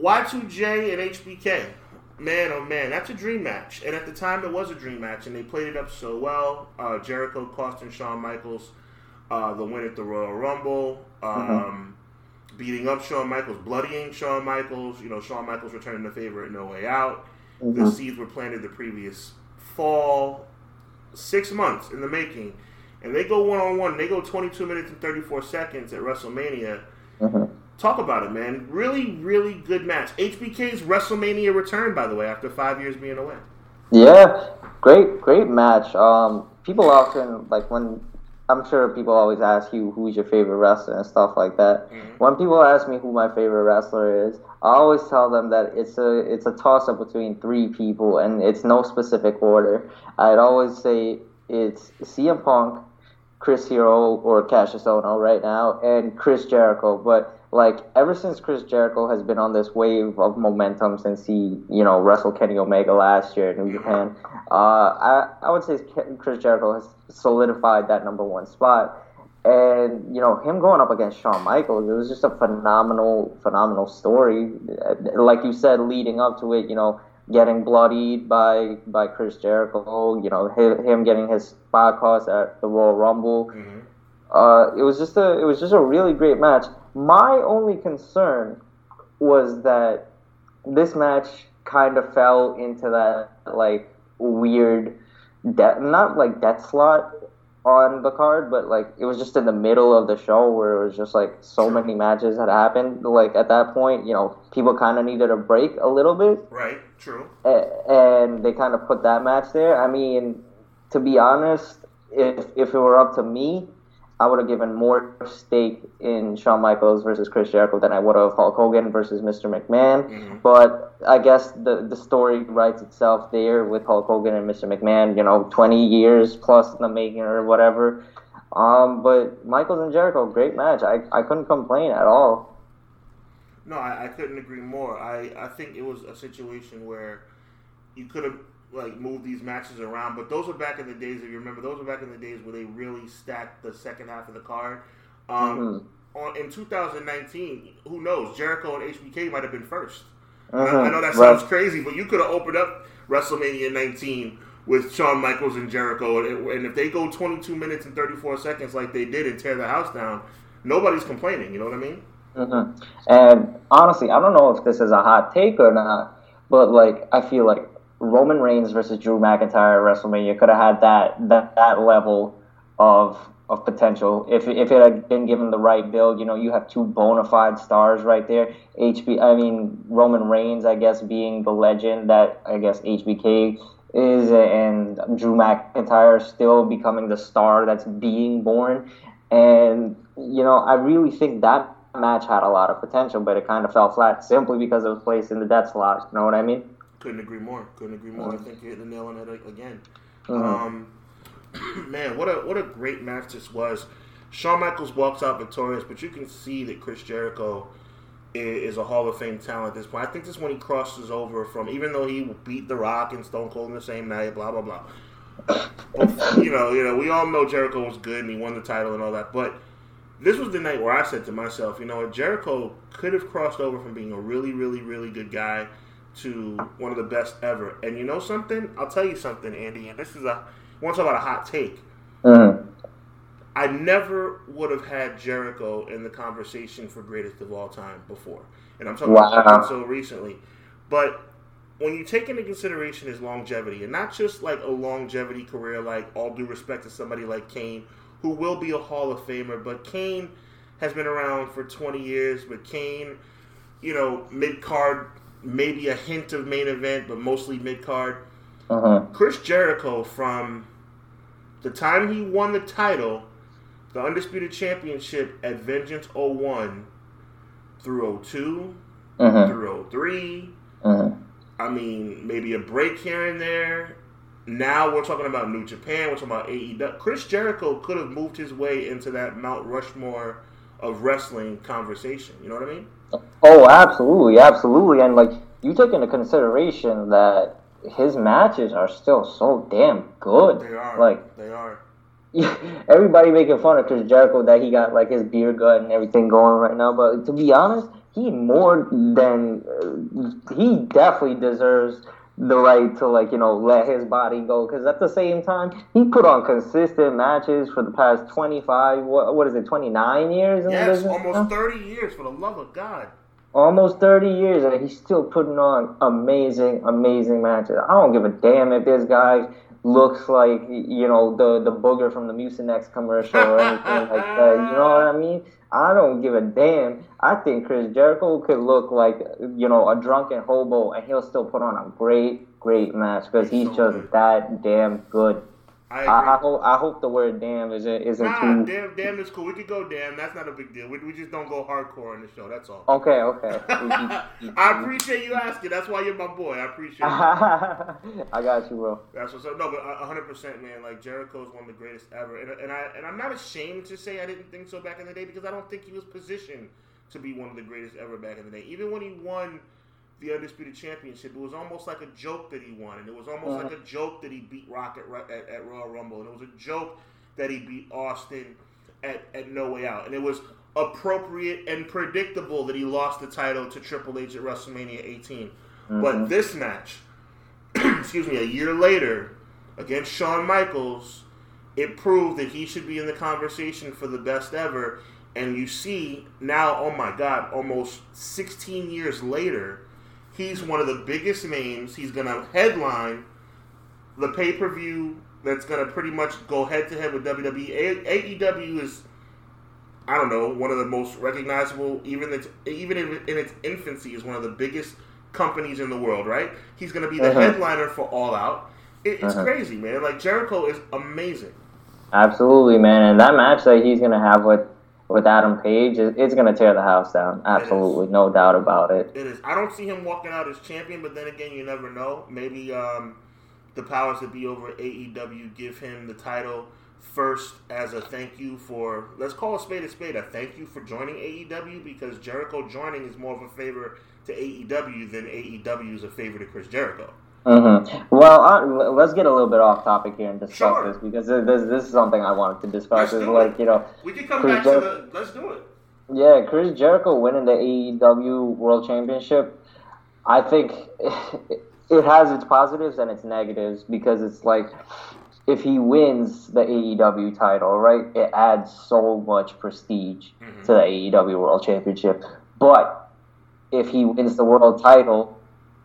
Y2J and HBK. Man, oh man, that's a dream match. And at the time, it was a dream match, and they played it up so well. Uh, Jericho costing Shawn Michaels uh, the win at the Royal Rumble, um, beating up Shawn Michaels, bloodying Shawn Michaels. You know, Shawn Michaels returning the favor at No Way Out. The Mhm. seeds were planted the previous fall, six months in the making, and they go one on one. They go 22 minutes and 34 seconds at WrestleMania. hmm Talk about it, man. Really, really good match. HBK's WrestleMania return, by the way, after five years being away. Yeah, great, great match. Um, people often like when I'm sure people always ask you who's your favorite wrestler and stuff like that. Mhm. When people ask me who my favorite wrestler is, I always tell them that it's a it's a toss up between three people and it's no specific order. I'd always say it's CM Punk, Chris Hero or Cassius Ohno right now, and Chris Jericho. But like ever since Chris Jericho has been on this wave of momentum since he, you know, wrestled Kenny Omega last year in New Japan, uh, I I would say Chris Jericho has solidified that number one spot. And you know him going up against Shawn Michaels, it was just a phenomenal, phenomenal story. Like you said, leading up to it, you know, getting bloodied by by Chris Jericho, you know, him getting his spot cost at the Royal Rumble. Mm-hmm. Uh, it was just a it was just a really great match. My only concern was that this match kind of fell into that like weird death not like death slot on the card, but like it was just in the middle of the show where it was just like so many matches had happened. Like at that point, you know, people kind of needed a break a little bit. Right. True. And they kind of put that match there. I mean, to be honest, if if it were up to me, I would have given more stake in Shawn Michaels versus Chris Jericho than I would have Hulk Hogan versus Mr. McMahon. Mm-hmm. But I guess the the story writes itself there with Hulk Hogan and Mr. McMahon. You know, 20 years plus in the making or whatever. Um, but Michaels and Jericho, great match. I, I couldn't complain at all. No, I, I couldn't agree more. I, I think it was a situation where you could have like move these matches around. But those were back in the days. If you remember, those were back in the days where they really stacked the second half of the card. Um, mm-hmm. on, in 2019, who knows? Jericho and HBK might have been 1st mm-hmm. I, I, know that sounds right. crazy, but you could have opened up WrestleMania 19 with Shawn Michaels and Jericho, and, and if they go 22 minutes and 34 seconds like they did and tear the house down, nobody's complaining. You know what I mean? Mm-hmm. And honestly, I don't know if this is a hot take or not, but like I feel like Roman Reigns versus Drew McIntyre at WrestleMania could have had that that, that level of of potential if if it had been given the right build. You know, you have two bona fide stars right there. HB, I mean Roman Reigns, I guess being the legend that I guess HBK is, and Drew McIntyre still becoming the star that's being born. And you know, I really think that match had a lot of potential, but it kind of fell flat simply because it was placed in the death slot. You know what I mean? Couldn't agree more. Couldn't agree more. I think you hit the nail on it again. Mm-hmm. Um, man, what a what a great match this was. Shawn Michaels walks out victorious, but you can see that Chris Jericho is, is a Hall of Fame talent at this point. I think this when he crosses over from, even though he beat The Rock and Stone Cold in the same night, blah blah blah. you know, you know, we all know Jericho was good and he won the title and all that, but this was the night where I said to myself, you know, Jericho could have crossed over from being a really, really, really good guy to one of the best ever. And you know something? I'll tell you something, Andy. And this is a want to talk about a hot take. Mm-hmm. I never would have had Jericho in the conversation for greatest of all time before, and I'm talking wow. about so recently. But when you take into consideration his longevity, and not just like a longevity career, like all due respect to somebody like Kane, who will be a Hall of Famer, but Kane has been around for 20 years. But Kane, you know, mid card maybe a hint of main event, but mostly mid card. Uh-huh. Chris Jericho from the time he won the title, the Undisputed Championship at Vengeance 01 through 2 uh-huh. through 3 uh-huh. I mean, maybe a break here and there. Now we're talking about New Japan. We're talking about AEW. Chris Jericho could have moved his way into that Mount Rushmore of wrestling conversation. You know what I mean? Oh, absolutely, absolutely, and like you take into consideration that his matches are still so damn good. They are. Like they are. Everybody making fun of Chris Jericho that he got like his beer gut and everything going right now, but to be honest, he more than uh, he definitely deserves the right to like you know let his body go because at the same time he put on consistent matches for the past 25 what, what is it 29 years in yes, the business almost 30 years for the love of god. Almost 30 years and he's still putting on amazing amazing matches. I don't give a damn if this guy looks like you know the the booger from the mucinex commercial or anything like that you know what i mean I don't give a damn. I think Chris Jericho could look like you know a drunken hobo, and he'll still put on a great, great match because he's just that damn good. I, I, I, hope I hope the word damn isn't isn't nah, too. Damn, damn is cool. We could go damn. That's not a big deal. We, we just don't go hardcore on the show. That's all. Okay, okay. I appreciate you asking. That's why you're my boy. I appreciate. It. I got you, bro. That's what's up. No, but hundred percent, man. Like Jericho is one of the greatest ever, and, and I and I'm not ashamed to say I didn't think so back in the day because I don't think he was positioned to be one of the greatest ever back in the day. Even when he won the undisputed championship, it was almost like a joke that he won, and it was almost like a joke that he beat Rock at, at, at Royal Rumble, and it was a joke that he beat Austin at, at No Way Out, and it was appropriate and predictable that he lost the title to Triple H at WrestleMania 18. Mm-hmm. But this match, excuse me, a year later against Shawn Michaels, it proved that he should be in the conversation for the best ever. And you see now, oh my God, almost 16 years later, he's one of the biggest names. He's going to headline the pay per view that's going to pretty much go head to head with WWE. AEW is, I don't know, one of the most recognizable, even its, even in, in its infancy, is one of the biggest companies in the world. Right? He's going to be the Uh-huh. headliner for All Out. It, it's Uh-huh. crazy, man. Like Jericho is amazing. Absolutely, man. And that match that he's gonna have with with Adam Page, it's gonna tear the house down. Absolutely, no doubt about it. It is. I don't see him walking out as champion, but then again, you never know. Maybe um, the powers that be over AEW give him the title first as a thank you for let's call a spade a spade a thank you for joining AEW because Jericho joining is more of a favor to AEW than AEW is a favor to Chris Jericho. Hmm Well, uh, let's get a little bit off topic here and discuss Sure. this because this, this is something I wanted to discuss. Let's Is like it. you know, We can come Chris back to the let's do it. Yeah, Chris Jericho winning the AEW World Championship, I think it has its positives and its negatives because it's like if he wins the AEW title, right, it adds so much prestige to the AEW World Championship. But if he wins the world title,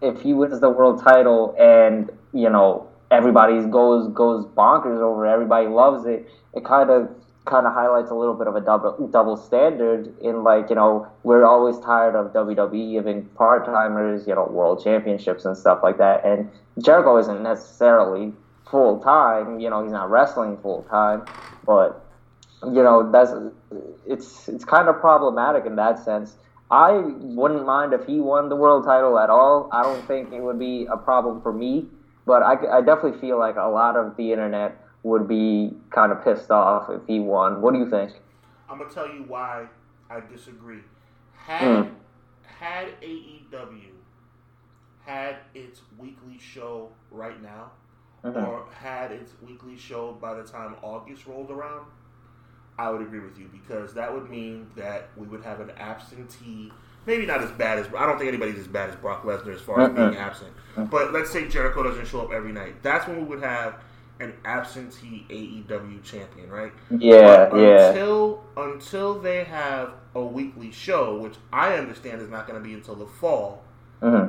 if he wins the world title and, you know, everybody goes goes bonkers over everybody loves it, it kind of kind of highlights a little bit of a double double standard in like you know we're always tired of WWE giving part timers you know world championships and stuff like that. And Jericho isn't necessarily full time you know he's not wrestling full time but you know that's it's it's kind of problematic in that sense I wouldn't mind if he won the world title at all I don't think it would be a problem for me but I, I definitely feel like a lot of the internet would be kind of pissed off if he won. What do you think? I'm gonna tell you why I disagree. Had Hmm. had AEW had its weekly show right now, Mhm. or had its weekly show by the time August rolled around, I would agree with you because that would mean that we would have an absentee. Maybe not as bad as I don't think anybody's as bad as Brock Lesnar as far as being absent. But let's say Jericho doesn't show up every night. That's when we would have an absentee AEW champion, right? Yeah, But yeah. Until until they have a weekly show, which I understand is not going to be until the fall. hmm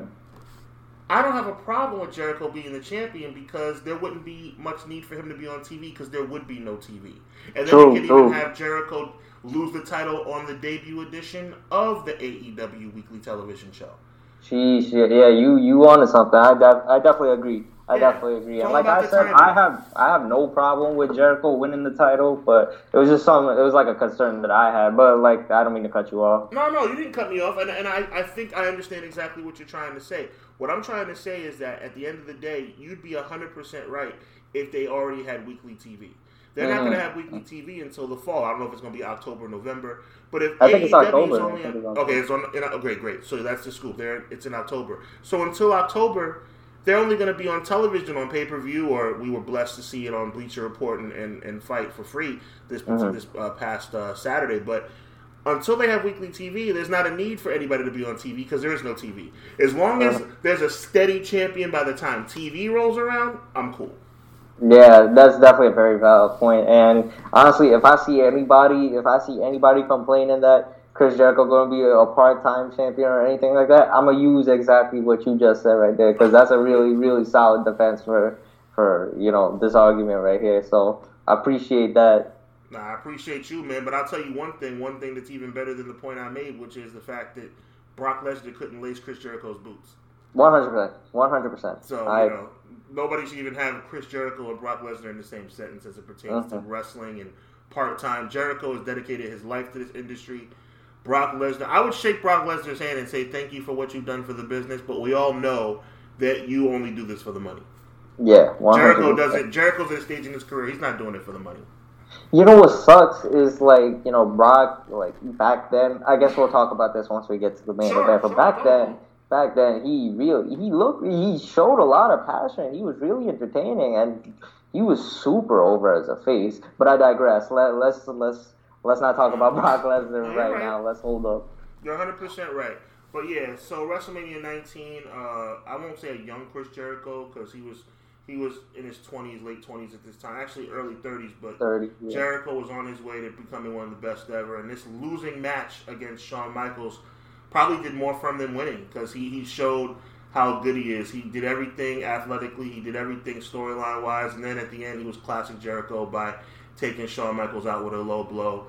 I don't have a problem with Jericho being the champion because there wouldn't be much need for him to be on TV because there would be no TV. And then True, you could even have Jericho lose the title on the debut edition of the AEW weekly television show. Sheesh, yeah, yeah, you you onto something. I def- I definitely agree. I Yeah. definitely agree. And like I said. I have I have no problem with Jericho winning the title, but it was just some it was like a concern that I had. But like I don't mean to cut you off. No, no, you didn't cut me off, and, and I, I think I understand exactly what you're trying to say. What I'm trying to say is that at the end of the day, you'd be 100% right if they already had weekly TV. They're not Mhm. going to have weekly TV until the fall. I don't know if it's going to be October, November, but if I think it's AEW October. is only think it's okay, it's on. In, great, great. So that's the scoop. There, it's in October. So until October, they're only going to be on television on pay per view, or we were blessed to see it on Bleacher Report and, and, and Fight for free this Mhm. this uh, past uh, Saturday. But until they have weekly TV, there's not a need for anybody to be on TV because there is no TV. As long as there's a steady champion by the time TV rolls around, I'm cool. Yeah, that's definitely a very valid point. And honestly, if I see anybody, if I see anybody complaining that Chris Jericho going to be a part-time champion or anything like that, I'm gonna use exactly what you just said right there because that's a really, really solid defense for for you know this argument right here. So I appreciate that. Nah, I appreciate you, man. But I'll tell you one thing. One thing that's even better than the point I made, which is the fact that Brock Lesnar couldn't lace Chris Jericho's boots. One hundred percent, one hundred percent. So I you know, nobody should even have Chris Jericho or Brock Lesnar in the same sentence as it pertains to Mhm. wrestling and part time. Jericho has dedicated his life to this industry. Brock Lesnar, I would shake Brock Lesnar's hand and say thank you for what you've done for the business, but we all know that you only do this for the money. yeah, one Jericho doesn't. Jericho's at a stage in his career; he's not doing it for the money. You know what sucks is like you know Brock like back then. I guess we'll talk about this once we get to the main Sure, event. But sure, back then, back then he really he looked he showed a lot of passion. He was really entertaining and he was super over as a face. But I digress. Let, let's let's let's not talk about Brock Lesnar right, right. now. Let's hold up. You're 100 percent right. But yeah, so WrestleMania 19. Uh, I won't say a young Chris Jericho because he was he was in his 20s, late 20s at this time, actually early 30s. But Thirty. Yeah. Jericho was on his way to becoming one of the best ever, and this losing match against Shawn Michaels probably did more for him than winning because he, he showed how good he is. He did everything athletically, he did everything storyline wise, and then at the end he was classic Jericho by taking Shawn Michaels out with a low blow.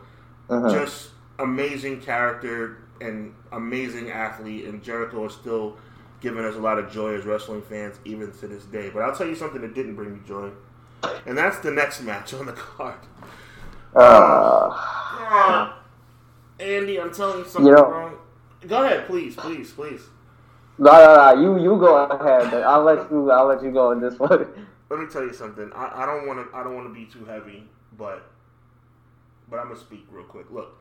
Mhm. Just amazing character and amazing athlete, and Jericho is still giving us a lot of joy as wrestling fans even to this day. But I'll tell you something that didn't bring me joy, and that's the next match on the card. Uh, Ah, Andy, I'm telling you something You know- wrong. Go ahead, please, please, please. no, no, no. You you go ahead. I'll let you. I'll let you go on this one. Let me tell you something. I, I don't want to. I don't want to be too heavy, but but I'm gonna speak real quick. Look,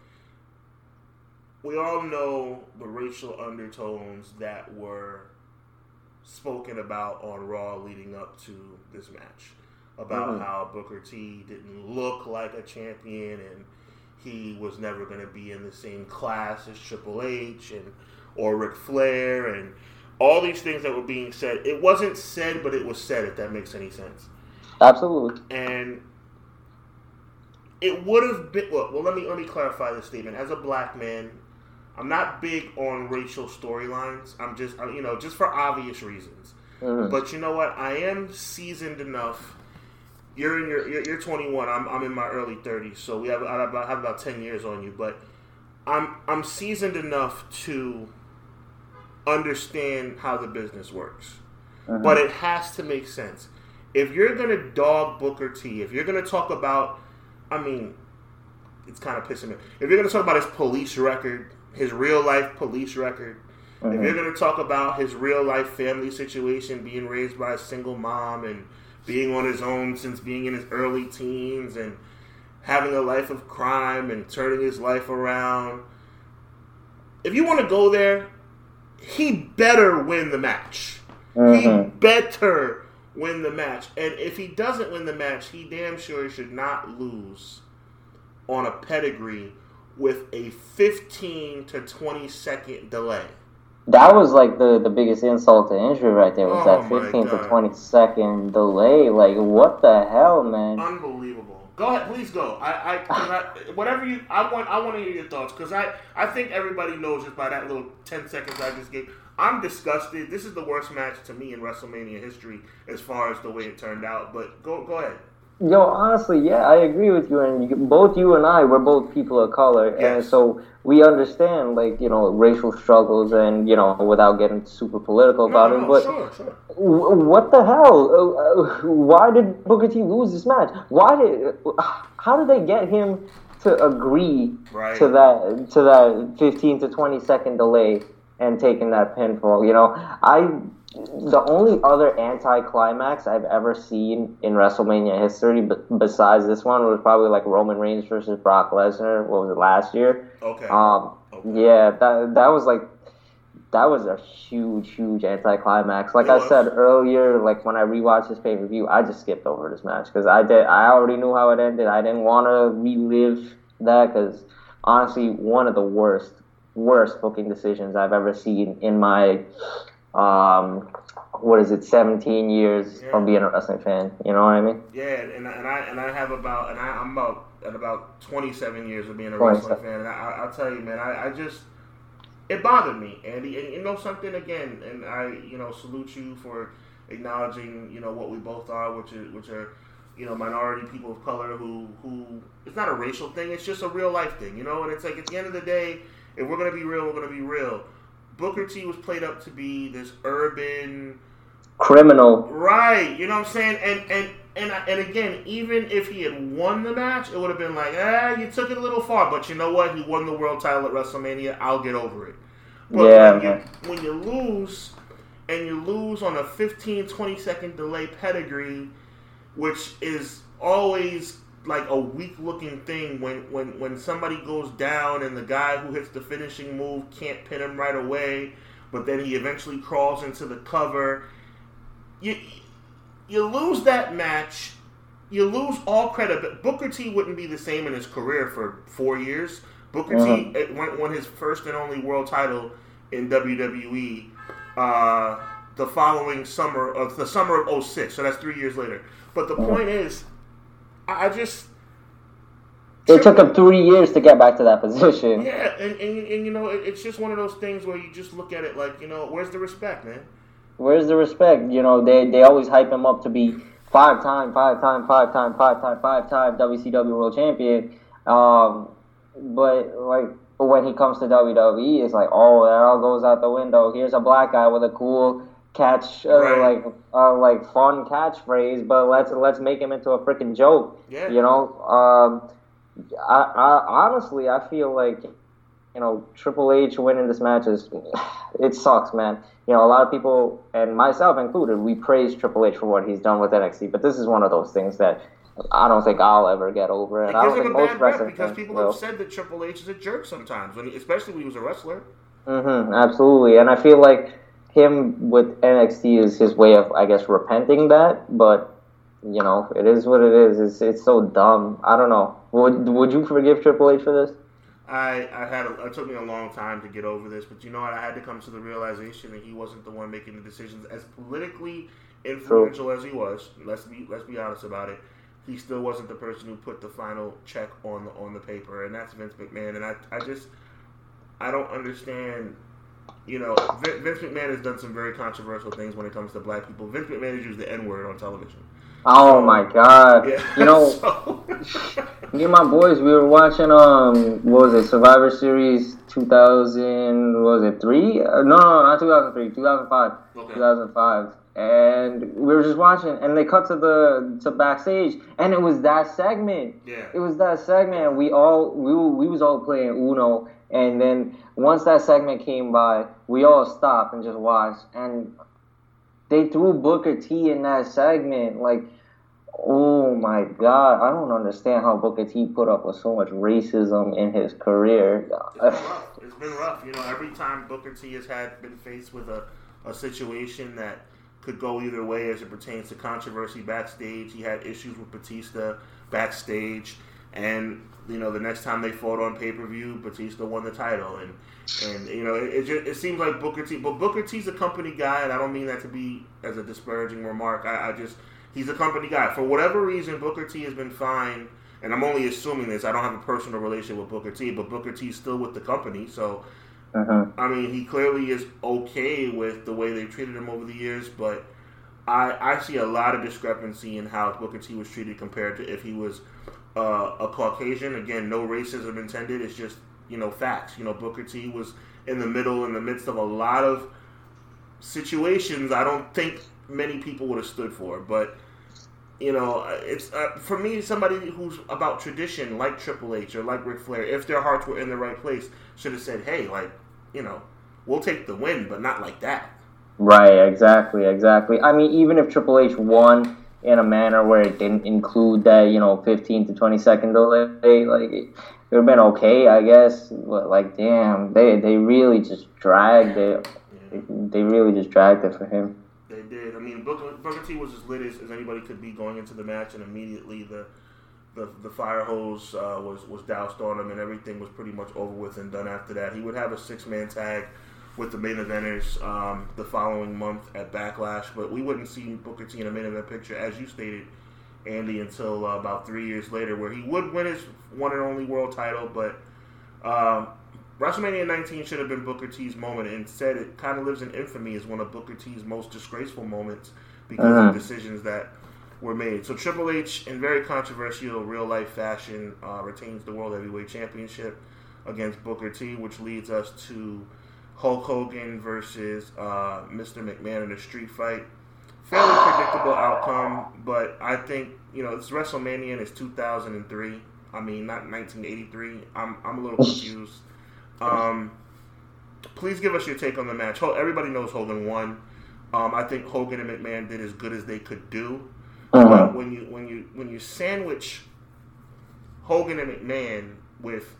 we all know the racial undertones that were spoken about on Raw leading up to this match about Mhm. how Booker T didn't look like a champion and he was never going to be in the same class as Triple H and or Ric Flair and all these things that were being said. It wasn't said, but it was said. If that makes any sense Absolutely. and it would have been well, well let me let me clarify this statement as a black man i'm not big on racial storylines. I'm just I- you know just for obvious reasons. Mhm. but you know what? I am seasoned enough. You're in your you're, you're 21 I'm, I'm in my early 30s so we have I have about, have about 10 years on you. But i'm i'm seasoned enough to understand how the business works. Mhm. but it has to make sense. If you're gonna dog Booker T, if you're gonna talk about, I mean, it's kind of pissing me. If you're gonna talk about his police record, his real life police record, if Mhm. you're gonna talk about his real life family situation, being raised by a single mom and being on his own since being in his early teens and having a life of crime and turning his life around. If you want to go there, he better win the match. He Mhm. better win the match. And if he doesn't win the match, he damn sure should not lose on a pedigree with a 15 to 20 second delay. That was like the, the biggest insult to injury right there was Oh that 15 to 20 second delay. Like, what the hell, man? Unbelievable. Go ahead, please go. I, I, I whatever you, I want, I want to hear your thoughts because I, I think everybody knows just by that little ten seconds I just gave. I'm disgusted. This is the worst match to me in WrestleMania history as far as the way it turned out. But go, go ahead. Yo, honestly, yeah, I agree with you. And you, both you and I, we're both people of color, and so we understand, like you know, racial struggles, and you know, without getting super political about no, it. But sure, sure. w- what the hell? Uh, uh, why did Booker T lose this match? Why did? How did they get him to agree Right. to that to that 15 to 20 second delay and taking that pinfall? You know, I the only other anti-climax I've ever seen in WrestleMania history, b- besides this one, was probably like Roman Reigns versus Brock Lesnar. What was it last year? Okay. Um, Okay. yeah, that that was like that was a huge, huge anticlimax. Like I said earlier, like when I rewatched this pay per view, I just skipped over this match because I did. I already knew how it ended. I didn't want to relive that because honestly, one of the worst, worst booking decisions I've ever seen in my um, what is it, seventeen years Yeah. from being a wrestling fan. You know what I mean? Yeah, and, and I and I have about and I, I'm about at about 27 years of being a wrestling fan, and I, I'll tell you, man, I, I just it bothered me, Andy. And you know something again, and I you know salute you for acknowledging you know what we both are, which is which are you know minority people of color who who it's not a racial thing, it's just a real life thing, you know. And it's like at the end of the day, if we're gonna be real, we're gonna be real. Booker T was played up to be this urban Criminal. Right, you know what I'm saying, and and and and again, even if he had won the match, it would have been like, ah, you took it a little far. But you know what? He won the world title at WrestleMania. I'll get over it. But Yeah, when, you, when you lose, and you lose on a 15, 20 second delay pedigree, which is always like a weak looking thing when, when, when somebody goes down and the guy who hits the finishing move can't pin him right away, but then he eventually crawls into the cover. You you lose that match, you lose all credit. But Booker T wouldn't be the same in his career for four years. Booker uh-huh. T won, won his first and only world title in WWE uh, the following summer of the summer of 06, so that's three years later. But the uh-huh. point is, I just it took him three years to get back to that position. Yeah, and, and, and you know, it's just one of those things where you just look at it like, you know, where's the respect, man? Where's the respect? You know, they they always hype him up to be five time, five time, five time, five time, five time WCW World Champion. Um, but like when he comes to WWE, it's like, oh, that all goes out the window. Here's a black guy with a cool catch, uh, right. like uh, like fun catchphrase, but let's let's make him into a freaking joke. Yeah. You know, um, I, I honestly I feel like you know Triple H winning this match is it sucks, man. You know, a lot of people and myself included, we praise Triple H for what he's done with NXT, but this is one of those things that I don't think I'll ever get over. It, it I don't think most wrestling because people will. have said that Triple H is a jerk sometimes, when he, especially when he was a wrestler. Mm-hmm, absolutely, and I feel like him with NXT is his way of, I guess, repenting that. But you know, it is what it is. It's it's so dumb. I don't know. Would would you forgive Triple H for this? I I had a, it took me a long time to get over this, but you know what? I had to come to the realization that he wasn't the one making the decisions. As politically influential True. as he was, let's be let's be honest about it. He still wasn't the person who put the final check on the on the paper, and that's Vince McMahon. And I I just I don't understand you know, Vince McMahon has done some very controversial things when it comes to black people. Vince McMahon used the N word on television. Oh my god! Yeah. You know, so. me and my boys, we were watching um, what was it, Survivor Series 2000? was it three? Uh, no, no, not 2003, 2005, okay. 2005. And we were just watching, and they cut to the to backstage, and it was that segment. Yeah, it was that segment. We all we we was all playing Uno, and then once that segment came by, we all stopped and just watched. And they threw Booker T in that segment. Like, oh my God. I don't understand how Booker T put up with so much racism in his career. It's been rough. It's been rough. You know, every time Booker T has had been faced with a, a situation that could go either way as it pertains to controversy backstage, he had issues with Batista backstage. And you know, the next time they fought on pay per view, Batista won the title, and and you know, it, it, just, it seems like Booker T. But Booker T's a company guy, and I don't mean that to be as a disparaging remark. I, I just he's a company guy for whatever reason. Booker T has been fine, and I'm only assuming this. I don't have a personal relationship with Booker T, but Booker T's still with the company, so. Uh-huh. I mean, he clearly is okay with the way they've treated him over the years, but I I see a lot of discrepancy in how Booker T was treated compared to if he was uh, a Caucasian. Again, no racism intended. It's just you know facts. You know Booker T was in the middle, in the midst of a lot of situations. I don't think many people would have stood for, but you know, it's uh, for me somebody who's about tradition, like Triple H or like Ric Flair. If their hearts were in the right place, should have said, "Hey, like you know, we'll take the win, but not like that." Right. Exactly. Exactly. I mean, even if Triple H won in a manner where it didn't include that you know 15 to 20 second delay like it, would have been okay i guess but like damn they they really just dragged it. Yeah. they really just dragged it for him. They did. I mean booker, booker t was as lit as, as anybody could be going into the match and immediately the the, the fire hose uh, was was doused on him and everything was pretty much over with and done after that. He would have a six man tag with the main eventers um, the following month at Backlash, but we wouldn't see Booker T in a main event picture, as you stated, Andy, until uh, about three years later, where he would win his one and only world title. But um, WrestleMania 19 should have been Booker T's moment. Instead, it kind of lives in infamy as one of Booker T's most disgraceful moments because uh-huh. of decisions that were made. So Triple H, in very controversial real life fashion, uh, retains the World Heavyweight Championship against Booker T, which leads us to Hulk Hogan versus uh, Mr. McMahon in a street fight. Fairly predictable outcome, but I think you know it's WrestleMania and it's 2003. I mean, not 1983. I'm I'm a little confused. Um, please give us your take on the match. Everybody knows Hogan won. Um, I think Hogan and McMahon did as good as they could do. Uh-huh. But when you when you when you sandwich Hogan and McMahon with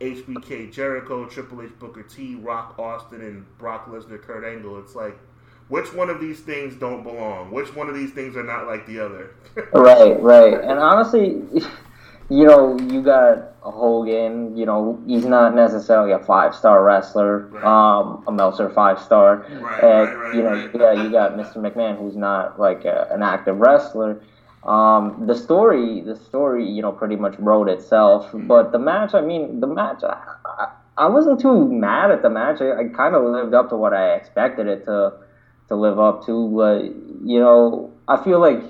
HBK, Jericho, Triple H, Booker T, Rock, Austin, and Brock Lesnar, Kurt Angle. It's like, which one of these things don't belong? Which one of these things are not like the other? right, right. And honestly, you know, you got Hogan. You know, he's not necessarily a five star wrestler. Right. Um, a Meltzer five star. Right, and right, right, you know, yeah, you got Mr. McMahon, who's not like a, an active wrestler. Um, the story, the story, you know, pretty much wrote itself. Mm-hmm. But the match, I mean, the match, I, I, I wasn't too mad at the match. I, I kind of lived up to what I expected it to to live up to. But you know, I feel like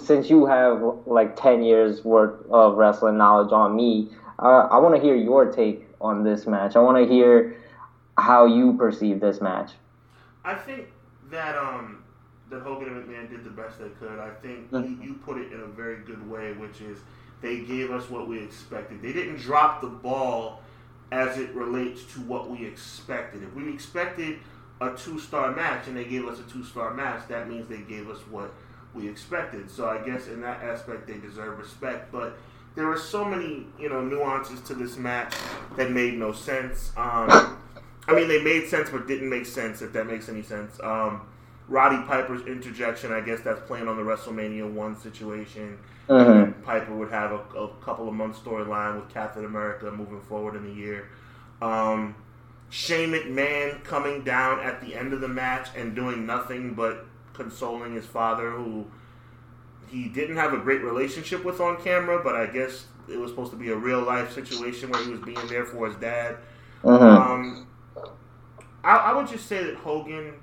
since you have like ten years worth of wrestling knowledge on me, uh, I want to hear your take on this match. I want to hear how you perceive this match. I think that um that Hogan and McMahon did the best they could. I think Mhm. you, you put it in a very good way, which is they gave us what we expected. They didn't drop the ball as it relates to what we expected. If we expected a two star match and they gave us a two star match, that means they gave us what we expected. So I guess in that aspect they deserve respect. But there were so many, you know, nuances to this match that made no sense. Um, I mean, they made sense but didn't make sense. If that makes any sense. Um, Roddy Piper's interjection, I guess that's playing on the WrestleMania one situation. Mm-hmm. Piper would have a, a couple of months storyline with Captain America moving forward in the year. Um, Shane McMahon coming down at the end of the match and doing nothing but consoling his father, who he didn't have a great relationship with on camera, but I guess it was supposed to be a real life situation where he was being there for his dad. Mm-hmm. Um, I, I would just say that Hogan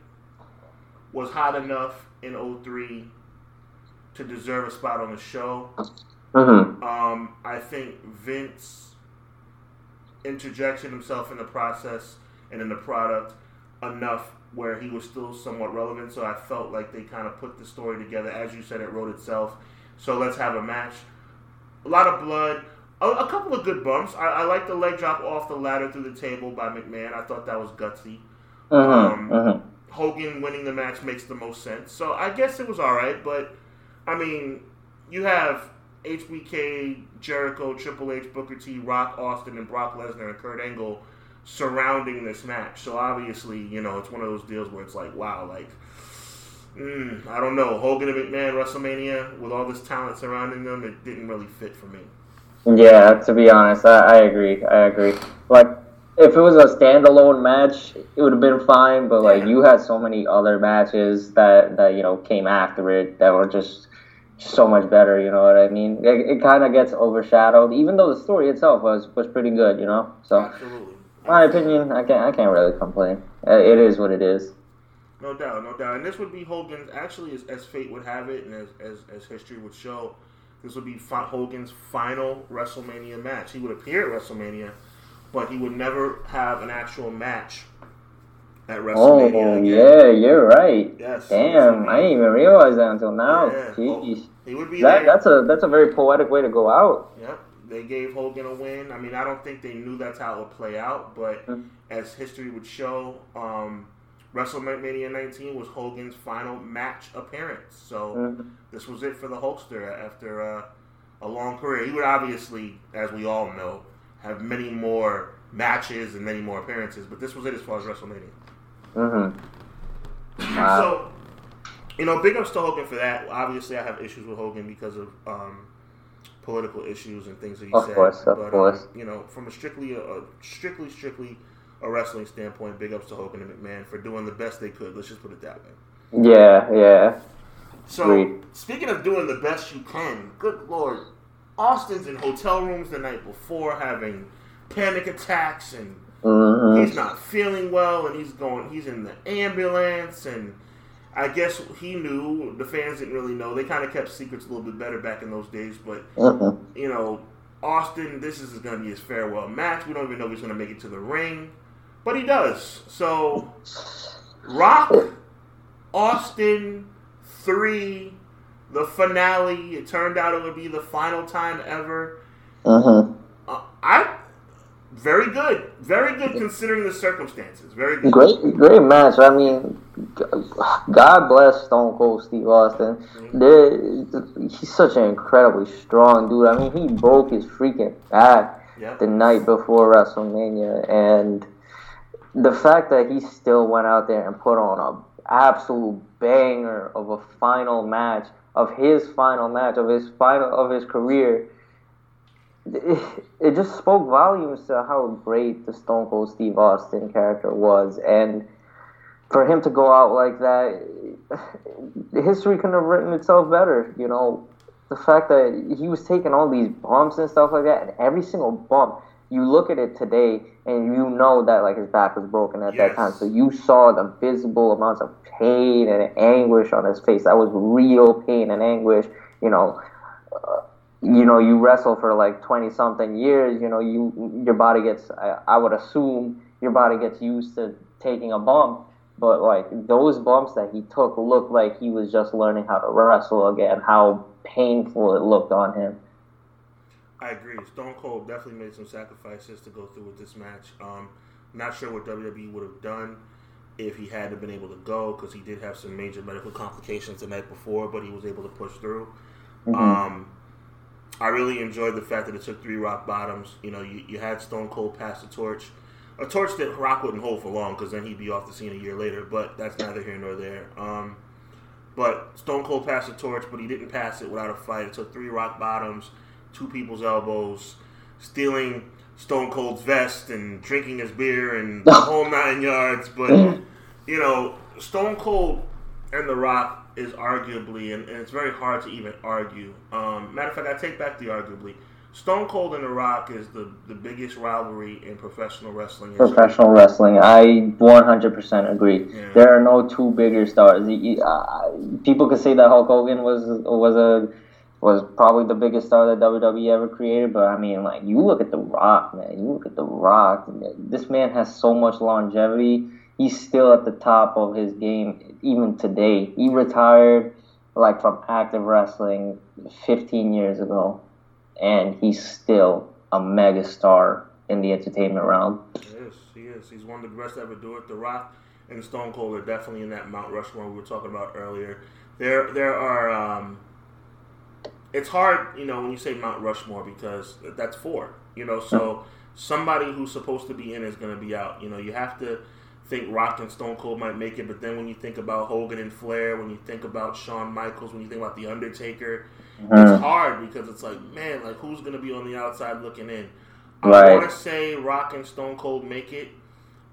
was hot enough in 03 to deserve a spot on the show. Mm-hmm. Um, I think Vince interjected himself in the process and in the product enough where he was still somewhat relevant. So I felt like they kind of put the story together. As you said, it wrote itself. So let's have a match. A lot of blood. A, a couple of good bumps. I, I like the leg drop off the ladder through the table by McMahon. I thought that was gutsy. Mm-hmm. Mm-hmm. Hogan winning the match makes the most sense. So I guess it was all right, but I mean, you have HBK, Jericho, Triple H, Booker T, Rock, Austin, and Brock Lesnar and Kurt Angle surrounding this match. So obviously, you know, it's one of those deals where it's like, wow, like, mm, I don't know, Hogan and McMahon WrestleMania with all this talent surrounding them, it didn't really fit for me. Yeah, to be honest, I, I agree. I agree. Like, if it was a standalone match, it would have been fine. But like, you had so many other matches that that you know came after it that were just so much better. You know what I mean? It, it kind of gets overshadowed, even though the story itself was was pretty good. You know, so Absolutely. my opinion, I can't I can't really complain. Uh, It is what it is. No doubt, no doubt. And this would be Hogan's, actually, as, as fate would have it and as, as, as history would show, this would be Hogan's final WrestleMania match. He would appear at WrestleMania, but he would never have an actual match at WrestleMania. Oh again. yeah, you're right. Yes. Damn, I didn't even realize that until now. Yeah. Jeez. He would be That, that's a that's a very poetic way to go out. Yep. They gave Hogan a win. I mean, I don't think they knew that's how it would play out, but Mhm. as history would show, um, WrestleMania 19 was Hogan's final match appearance. So Mhm. this was it for the Hulkster after uh, a long career. He would obviously, as we all know, have many more matches and many more appearances, but this was it as far as WrestleMania. Mm-hmm. Wow. So, you know, big ups to Hogan for that. Obviously, I have issues with Hogan because of um, political issues and things that he Of said. course, of but, course. Um, you know, from a strictly, a, a strictly, strictly a wrestling standpoint, big ups to Hogan and McMahon for doing the best they could. Let's just put it that way. Yeah, yeah. So, Agreed. speaking of doing the best you can, good lord, Austin's in hotel rooms the night before having panic attacks and hmm he's not feeling well and he's going he's in the ambulance and I guess he knew the fans didn't really know. They kind of kept secrets a little bit better back in those days but hmm you know Austin this is going to be his farewell match. We don't even know if he's going to make it to the ring but he does. So Rock Austin 3 the finale it turned out it would be the final time ever hmm uh, I very good, very good considering the circumstances. Very good. Great, great match. I mean, God bless Stone Cold Steve Austin. he's such an incredibly strong dude. I mean, he broke his freaking back yep. the night before WrestleMania, and the fact that he still went out there and put on a absolute banger of a final match of his final match of his final of his career it, it just spoke volumes to how great the Stone Cold Steve Austin character was, and for him to go out like that, history couldn't have written itself better. You know, the fact that he was taking all these bumps and stuff like that, and every single bump, you look at it today and you know that like his back was broken at yes. that time. So you saw the visible amounts of pain and anguish on his face. That was real pain and anguish. You know, uh, you know you wrestle for like 20 something years you know you your body gets I, I, would assume your body gets used to taking a bump but like those bumps that he took looked like he was just learning how to wrestle again how painful it looked on him i agree stone cold definitely made some sacrifices to go through with this match um not sure what wwe would have done if he hadn't been able to go because he did have some major medical complications the night before but he was able to push through mm-hmm. um I really enjoyed the fact that it took three rock bottoms. You know, you, you had Stone Cold pass the torch, a torch that Rock wouldn't hold for long because then he'd be off the scene a year later. But that's neither here nor there. Um, but Stone Cold passed the torch, but he didn't pass it without a fight. It took three rock bottoms, two people's elbows, stealing Stone Cold's vest and drinking his beer and the whole nine yards. But you know, Stone Cold and The Rock is arguably, and, and, it's very hard to even argue. Um, matter of fact, I take back the arguably. Stone Cold and The Rock is the, the biggest rivalry in professional wrestling. Professional wrestling, I 100% agree. Yeah. There are no two bigger stars. Uh, people could say that Hulk Hogan was was a was probably the biggest star that WWE ever created, but I mean, like you look at The Rock, man. You look at The Rock. This man has so much longevity he's still at the top of his game even today. He retired like from active wrestling 15 years ago, and he's still a mega star in the entertainment realm. Yes, he is. He's one of the best to ever do it. The Rock and Stone Cold are definitely in that Mount Rushmore we were talking about earlier. There, there are. Um, it's hard, you know, when you say Mount Rushmore because that's four. You know, so somebody who's supposed to be in is going to be out. You know, you have to think Rock and Stone Cold might make it, but then when you think about Hogan and Flair, when you think about Shawn Michaels, when you think about The Undertaker, mm-hmm. it's hard because it's like, man, like who's going to be on the outside looking in? Right. I want to say Rock and Stone Cold make it.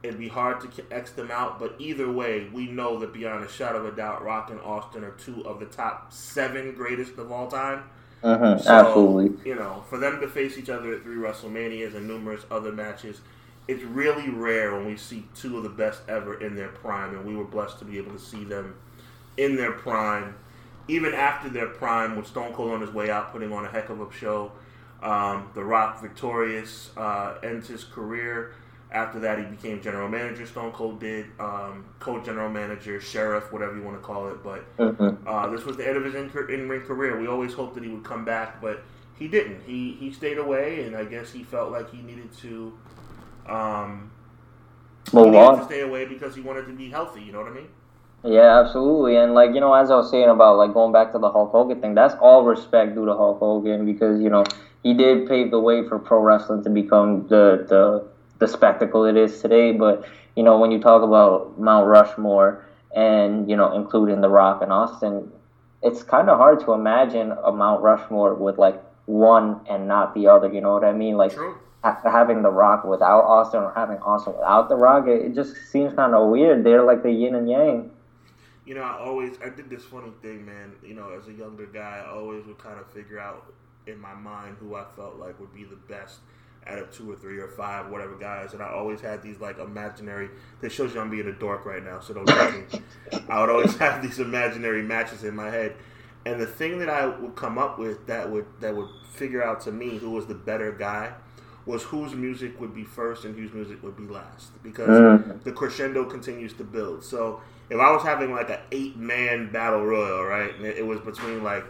It'd be hard to X them out, but either way, we know that beyond a shadow of a doubt, Rock and Austin are two of the top seven greatest of all time. Mm-hmm. So, Absolutely. You know, for them to face each other at three WrestleManias and numerous other matches – it's really rare when we see two of the best ever in their prime, and we were blessed to be able to see them in their prime. Even after their prime, with Stone Cold on his way out, putting on a heck of a show. Um, the Rock victorious uh, ends his career. After that, he became general manager. Stone Cold did um, co-general manager, sheriff, whatever you want to call it. But mm-hmm. uh, this was the end of his in-ring career. We always hoped that he would come back, but he didn't. He he stayed away, and I guess he felt like he needed to um, well, he needed to stay away because he wanted to be healthy. You know what I mean? Yeah, absolutely. And like you know, as I was saying about like going back to the Hulk Hogan thing, that's all respect due to Hulk Hogan because you know he did pave the way for pro wrestling to become the the the spectacle it is today. But you know, when you talk about Mount Rushmore and you know including The Rock and Austin, it's kind of hard to imagine a Mount Rushmore with like one and not the other. You know what I mean? Like True having The Rock without Austin or having Austin without The Rock, it, it just seems kind of weird. They're like the yin and yang. You know, I always I did this funny thing, man. You know, as a younger guy, I always would kind of figure out in my mind who I felt like would be the best out of two or three or five, whatever guys, and I always had these like imaginary. This shows you I'm being a dork right now, so don't judge me. I would always have these imaginary matches in my head, and the thing that I would come up with that would that would figure out to me who was the better guy was whose music would be first and whose music would be last because mm. the crescendo continues to build. So if I was having like an eight man battle royal, right, and it was between like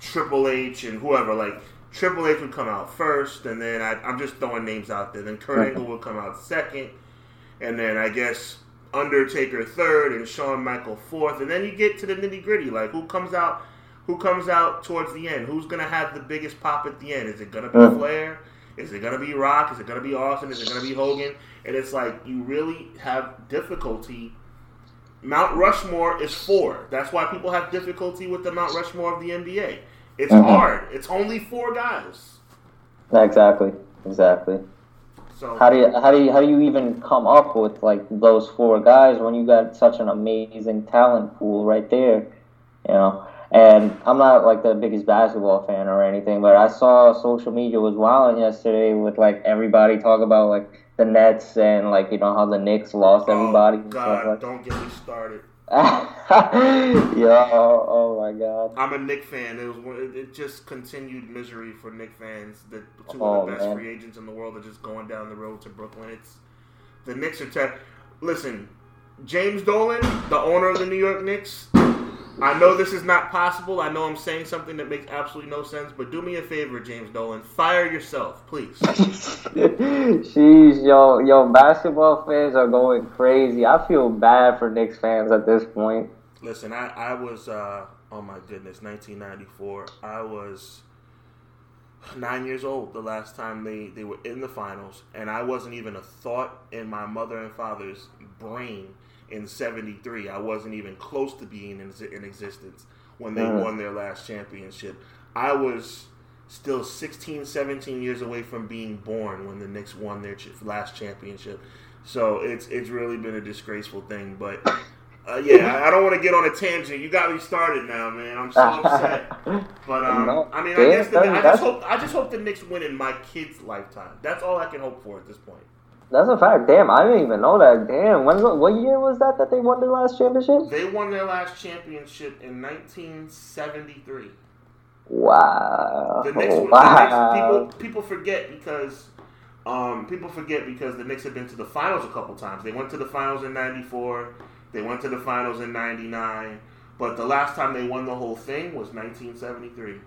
Triple H and whoever, like Triple H would come out first, and then I, am just throwing names out there. Then Kurt Angle would come out second, and then I guess Undertaker third, and Shawn Michael fourth, and then you get to the nitty gritty, like who comes out, who comes out towards the end, who's gonna have the biggest pop at the end? Is it gonna be mm. Flair? Is it gonna be Rock? Is it gonna be Austin? Is it gonna be Hogan? And it's like you really have difficulty. Mount Rushmore is four. That's why people have difficulty with the Mount Rushmore of the NBA. It's mm-hmm. hard. It's only four guys. Exactly. Exactly. So how do you how do you how do you even come up with like those four guys when you got such an amazing talent pool right there? You know. And I'm not like the biggest basketball fan or anything, but I saw social media was wild yesterday with like everybody talk about like the Nets and like you know how the Knicks lost oh, everybody. Oh God! Like. Don't get me started. Yo, oh my God! I'm a Knick fan. It was it just continued misery for Knick fans. The two oh, of the oh, best man. free agents in the world are just going down the road to Brooklyn. It's the Knicks are. Ter- Listen, James Dolan, the owner of the New York Knicks. I know this is not possible. I know I'm saying something that makes absolutely no sense, but do me a favor, James Dolan. Fire yourself, please. Jeez, yo, yo, basketball fans are going crazy. I feel bad for Knicks fans at this point. Listen, I, I was, uh, oh my goodness, 1994. I was nine years old the last time they, they were in the finals, and I wasn't even a thought in my mother and father's brain – in 73. I wasn't even close to being in, in existence when they mm. won their last championship. I was still 16, 17 years away from being born when the Knicks won their ch- last championship. So it's it's really been a disgraceful thing. But uh, yeah, I, I don't want to get on a tangent. You got me started now, man. I'm so upset. But um, no, I mean, I guess the, I just hope I just hope the Knicks win in my kid's lifetime. That's all I can hope for at this point. That's a fact. Damn, I didn't even know that. Damn, when what year was that that they won their last championship? They won their last championship in 1973. Wow. The Knicks, wow. The Knicks, people people forget because um, people forget because the Knicks have been to the finals a couple times. They went to the finals in '94. They went to the finals in '99. But the last time they won the whole thing was 1973.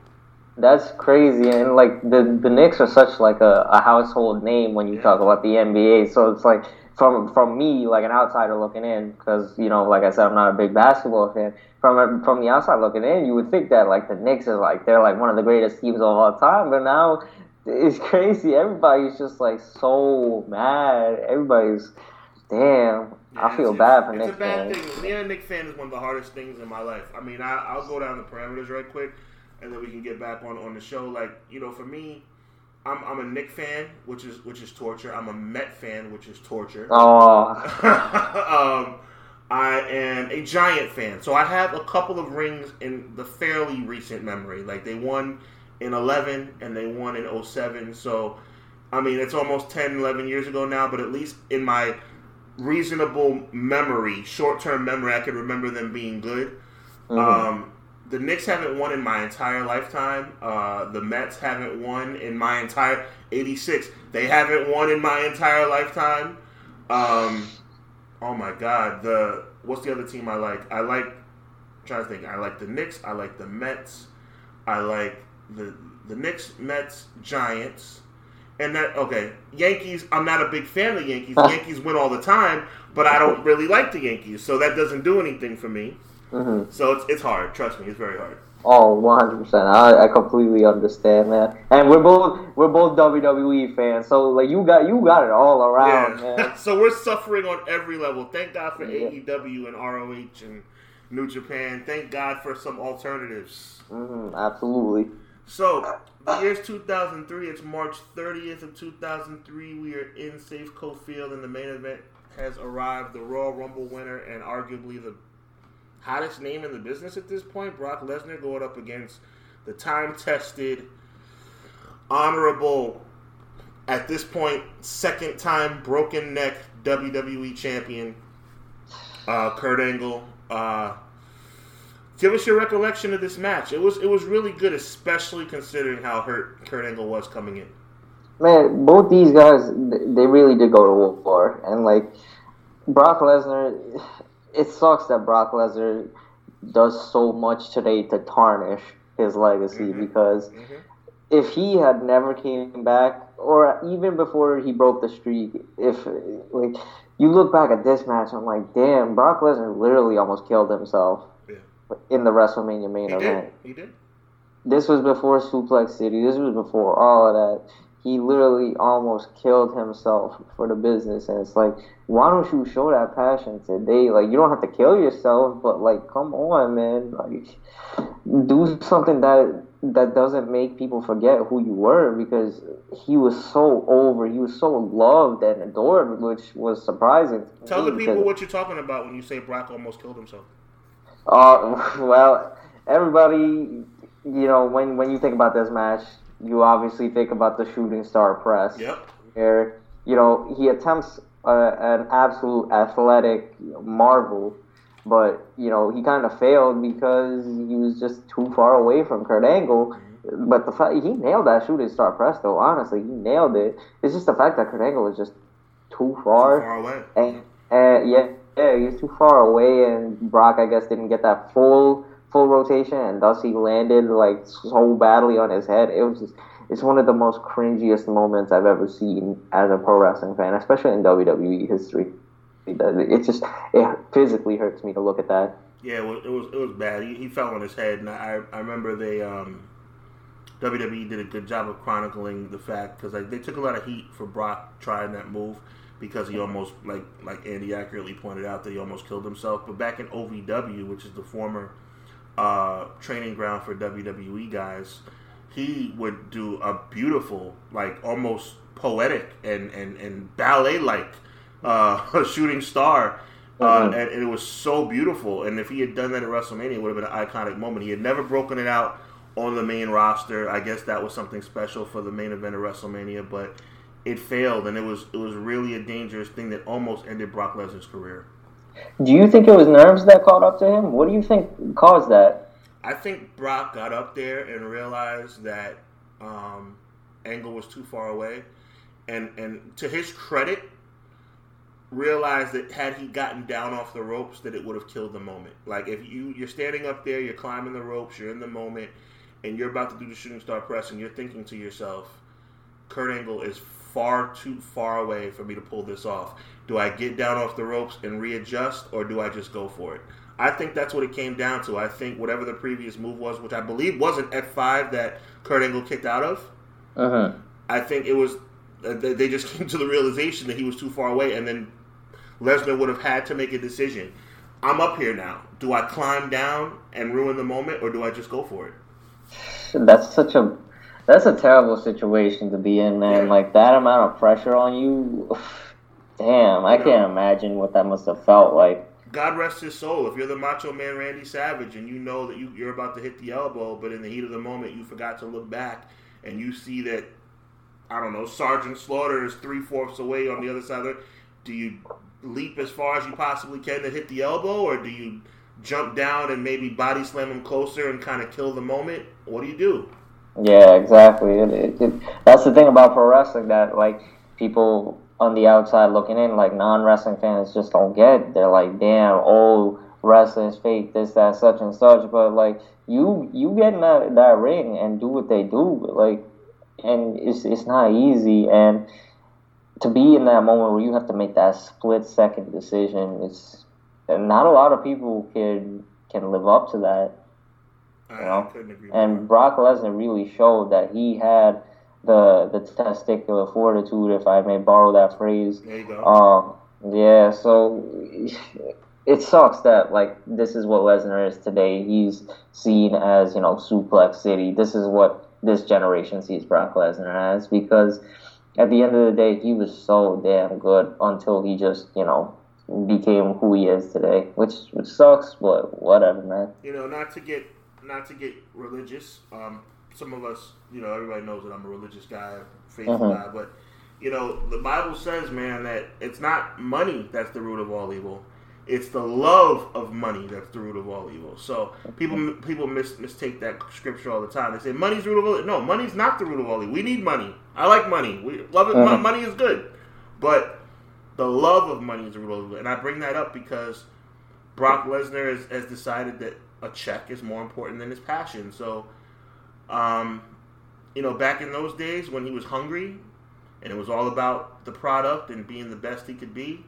That's crazy, and like the the Knicks are such like a, a household name when you yeah. talk about the NBA. So it's like from from me, like an outsider looking in, because you know, like I said, I'm not a big basketball fan. From from the outside looking in, you would think that like the Knicks are like they're like one of the greatest teams of all time, but now it's crazy. Everybody's just like so mad. Everybody's damn. Yeah, I feel bad for Knicks. It's a bad fans. thing. Being a Knicks fan is one of the hardest things in my life. I mean, I, I'll go down the parameters right quick and then we can get back on on the show. Like you know, for me, I'm I'm a Knick fan, which is which is torture. I'm a Met fan, which is torture. Oh. um, I am a Giant fan, so I have a couple of rings in the fairly recent memory. Like they won in 11 and they won in 07. So, I mean, it's almost 10, 11 years ago now, but at least in my reasonable memory, short term memory, I can remember them being good. Mm-hmm. Um, the Knicks haven't won in my entire lifetime. Uh, the Mets haven't won in my entire '86. They haven't won in my entire lifetime. Um, oh my God! The what's the other team I like? I like. I'm trying to think. I like the Knicks. I like the Mets. I like the the Knicks, Mets, Giants, and that okay. Yankees. I'm not a big fan of the Yankees. The Yankees win all the time, but I don't really like the Yankees, so that doesn't do anything for me. Mm-hmm. So it's it's hard. Trust me, it's very hard. Oh, 100 percent. I, I completely understand, man. And we're both we're both WWE fans, so like you got you got it all around, yeah. man. so we're suffering on every level. Thank God for yeah. AEW and ROH and New Japan. Thank God for some alternatives. Mm-hmm, absolutely. So the year's 2003. It's March 30th of 2003. We are in Safeco Field, and the main event has arrived. The Royal Rumble winner and arguably the hottest name in the business at this point, Brock Lesnar, going up against the time tested, honorable, at this point, second time broken neck WWE champion, uh, Kurt Angle. Uh, give us your recollection of this match. It was it was really good, especially considering how hurt Kurt Angle was coming in. Man, both these guys, they really did go to war, and like Brock Lesnar it sucks that Brock Lesnar does so much today to tarnish his legacy mm-hmm. because mm-hmm. if he had never came back, or even before he broke the streak, if like you look back at this match, I'm like, damn, Brock Lesnar literally almost killed himself Yeah. in the WrestleMania main He event. did. He did. This was before Suplex City. This was before all of that. He literally almost killed himself for the business, and it's like, why don't you show that passion today? Like, you don't have to kill yourself, but like, come on, man, like, do something that that doesn't make people forget who you were because he was so over, he was so loved and adored, which was surprising. Tell the people what you're talking about when you say Brock almost killed himself. uh, well, everybody, you know, when when you think about this match, you obviously think about the shooting star press. Yep. Where you know he attempts uh, an absolute athletic marvel, but you know he kind of failed because he was just too far away from Kurt Angle. But the fact he nailed that shooting star press, though, honestly, he nailed it. It's just the fact that Kurt Angle was just too far. Far away. And, and yeah, yeah, he was too far away, and Brock, I guess, didn't get that full full rotation, and thus he landed like so badly on his head. It was just, it's one of the most cringiest moments I've ever seen as a pro wrestling fan, especially in WWE history. It just it physically hurts me to look at that. Yeah, it was it was, it was bad. He, he fell on his head, and I I remember they um WWE did a good job of chronicling the fact because like they took a lot of heat for Brock trying that move because he almost like like Andy accurately pointed out that he almost killed himself. But back in OVW, which is the former uh, training ground for WWE guys, he would do a beautiful, like almost poetic and and and ballet like uh, shooting star. Uh, Mhm. and, and it was so beautiful. And if he had done that at WrestleMania, it would have been an iconic moment. He had never broken it out on the main roster. I guess that was something special for the main event of WrestleMania, but it failed, and it was it was really a dangerous thing that almost ended Brock Lesnar's career. Do you think it was nerves that caught up to him? What do you think caused that? I think Brock got up there and realized that um, Angle was too far away, and and to his credit, realized that had he gotten down off the ropes, that it would have killed the moment. Like if you you're standing up there, you're climbing the ropes, you're in the moment, and you're about to do the shooting star press, and you're thinking to yourself, Kurt Angle is far too far away for me to pull this off. Do I get down off the ropes and readjust, or do I just go for it? I think that's what it came down to. I think whatever the previous move was, which I believe was an F5 that Kurt Angle kicked out of, Uh-huh. I think it was uh, they just came to the realization that he was too far away, and then Lesnar would have had to make a decision. I'm up here now. Do I climb down and ruin the moment, or do I just go for it? That's such a that's a terrible situation to be in, man. Yeah. Like that amount of pressure on you. Damn, I can't imagine what that must have felt like. God rest his soul. If you're the Macho Man Randy Savage and you know that you, you're about to hit the elbow, but in the heat of the moment you forgot to look back and you see that, I don't know, Sergeant Slaughter is three fourths away on the other side of it, do you leap as far as you possibly can to hit the elbow or do you jump down and maybe body slam him closer and kind of kill the moment? What do you do? Yeah, exactly. It, it, it, that's the thing about pro wrestling that like people on the outside looking in, like non wrestling fans, just don't get. They're like, damn, oh, wrestling's fake, this, that, such and such. But like you, you get in that, that ring and do what they do, like, and it's it's not easy. And to be in that moment where you have to make that split second decision, it's not a lot of people can can live up to that. I, Yeah. I couldn't agree And. Brock Lesnar really showed that he had the the testicular fortitude, if I may borrow that phrase. There you go. Um, yeah, so it sucks that like this is what Lesnar is today. He's seen as you know Suplex City. This is what this generation sees Brock Lesnar as because at the end of the day, he was so damn good until he just you know became who he is today, which which sucks, but whatever, man. you know, not to get not to get religious. Um, some of us, you know, everybody knows that I'm a religious guy, faithful Mhm. guy, but you know, the Bible says, man, that it's not money that's the root of all evil. It's the love of money that's the root of all evil. So people people mis- mistake that scripture all the time. They say money's the root of all. No, money's not the root of all evil. We need money. I like money. We love it. Mhm. Money is good, but the love of money is the root of all evil. And I bring that up because Brock Lesnar has, has decided that a check is more important than his passion. So, um, you know, back in those days when he was hungry and it was all about the product and being the best he could be,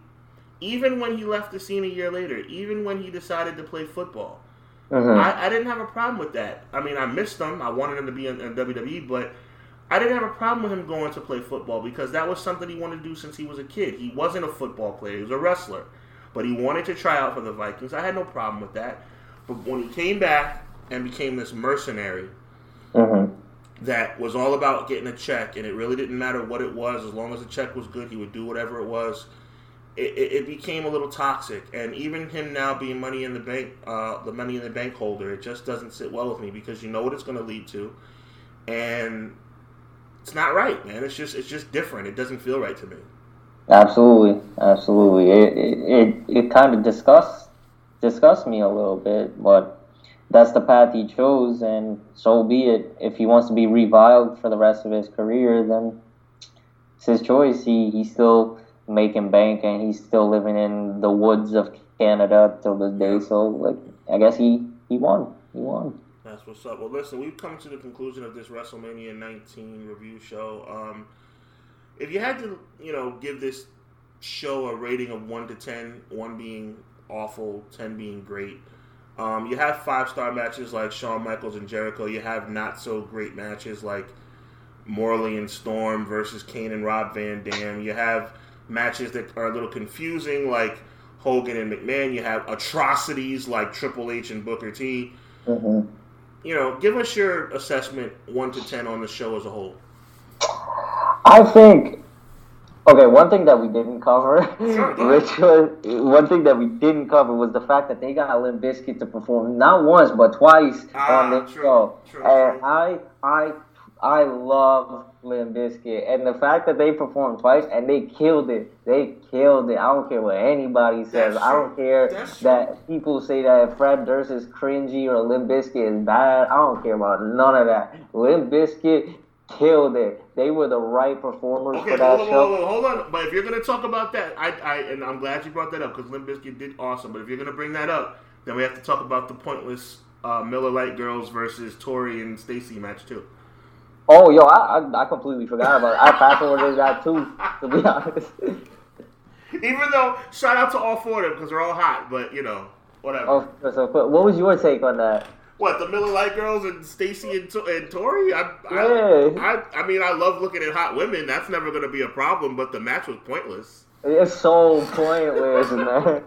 even when he left the scene a year later, even when he decided to play football, Mhm. I, I didn't have a problem with that. I mean, I missed him. I wanted him to be in, in WWE, but I didn't have a problem with him going to play football because that was something he wanted to do since he was a kid. He wasn't a football player; he was a wrestler, but he wanted to try out for the Vikings. I had no problem with that. But when he came back and became this mercenary Mhm. that was all about getting a check, and it really didn't matter what it was, as long as the check was good, he would do whatever it was. It, it, it became a little toxic, and even him now being money in the bank, uh, the money in the bank holder, it just doesn't sit well with me because you know what it's going to lead to, and it's not right, man. It's just it's just different. It doesn't feel right to me. Absolutely, absolutely. It it it, it kind of disgusts disgusts me a little bit, but that's the path he chose, and so be it. If he wants to be reviled for the rest of his career, then it's his choice. He he's still making bank, and he's still living in the woods of Canada till this day. So, like, I guess he he won. He won. That's what's up. Well, listen, we've come to the conclusion of this WrestleMania 19 review show. Um, if you had to, you know, give this show a rating of one to 10, one being awful, 10 being great, um, you have five star matches like Shawn Michaels and Jericho. You have not so great matches like Morley and Storm versus Kane and Rob Van Dam. You have matches that are a little confusing like Hogan and McMahon. You have atrocities like Triple H and Booker T hmm you know, give us your assessment one to ten on the show as a whole. I think. Okay, one thing that we didn't cover, which was one thing that we didn't cover was the fact that they got Limp Bizkit to perform not once but twice Ah, on the true, show, true, and true. I, I, I love Limp Bizkit, and the fact that they performed twice and they killed it, they killed it. I don't care what anybody says. That's I don't care that people say that Fred Durst is cringy or Limp Bizkit is bad. I don't care about none of that. Limp Bizkit killed it. They were the right performers Okay, for that hold on, show. hold on, hold on. But if you're gonna talk about that, I, I, and I'm glad you brought that up because Limp Bizkit did awesome. But if you're gonna bring that up, then we have to talk about the pointless uh, Miller Lite Girls versus Tori and Stacy match too. Oh, yo, I, I, I completely forgot about it. I fast forwarded that too, to be honest. Even though, shout out to all four of them because they're all hot. But you know, whatever. oh, so, what was your take on that? What the Miller Lite Girls and Stacy and, and Tori? I. I, I, I mean, I love looking at hot women. That's never going to be a problem. But the match was pointless. It's so pointless, man.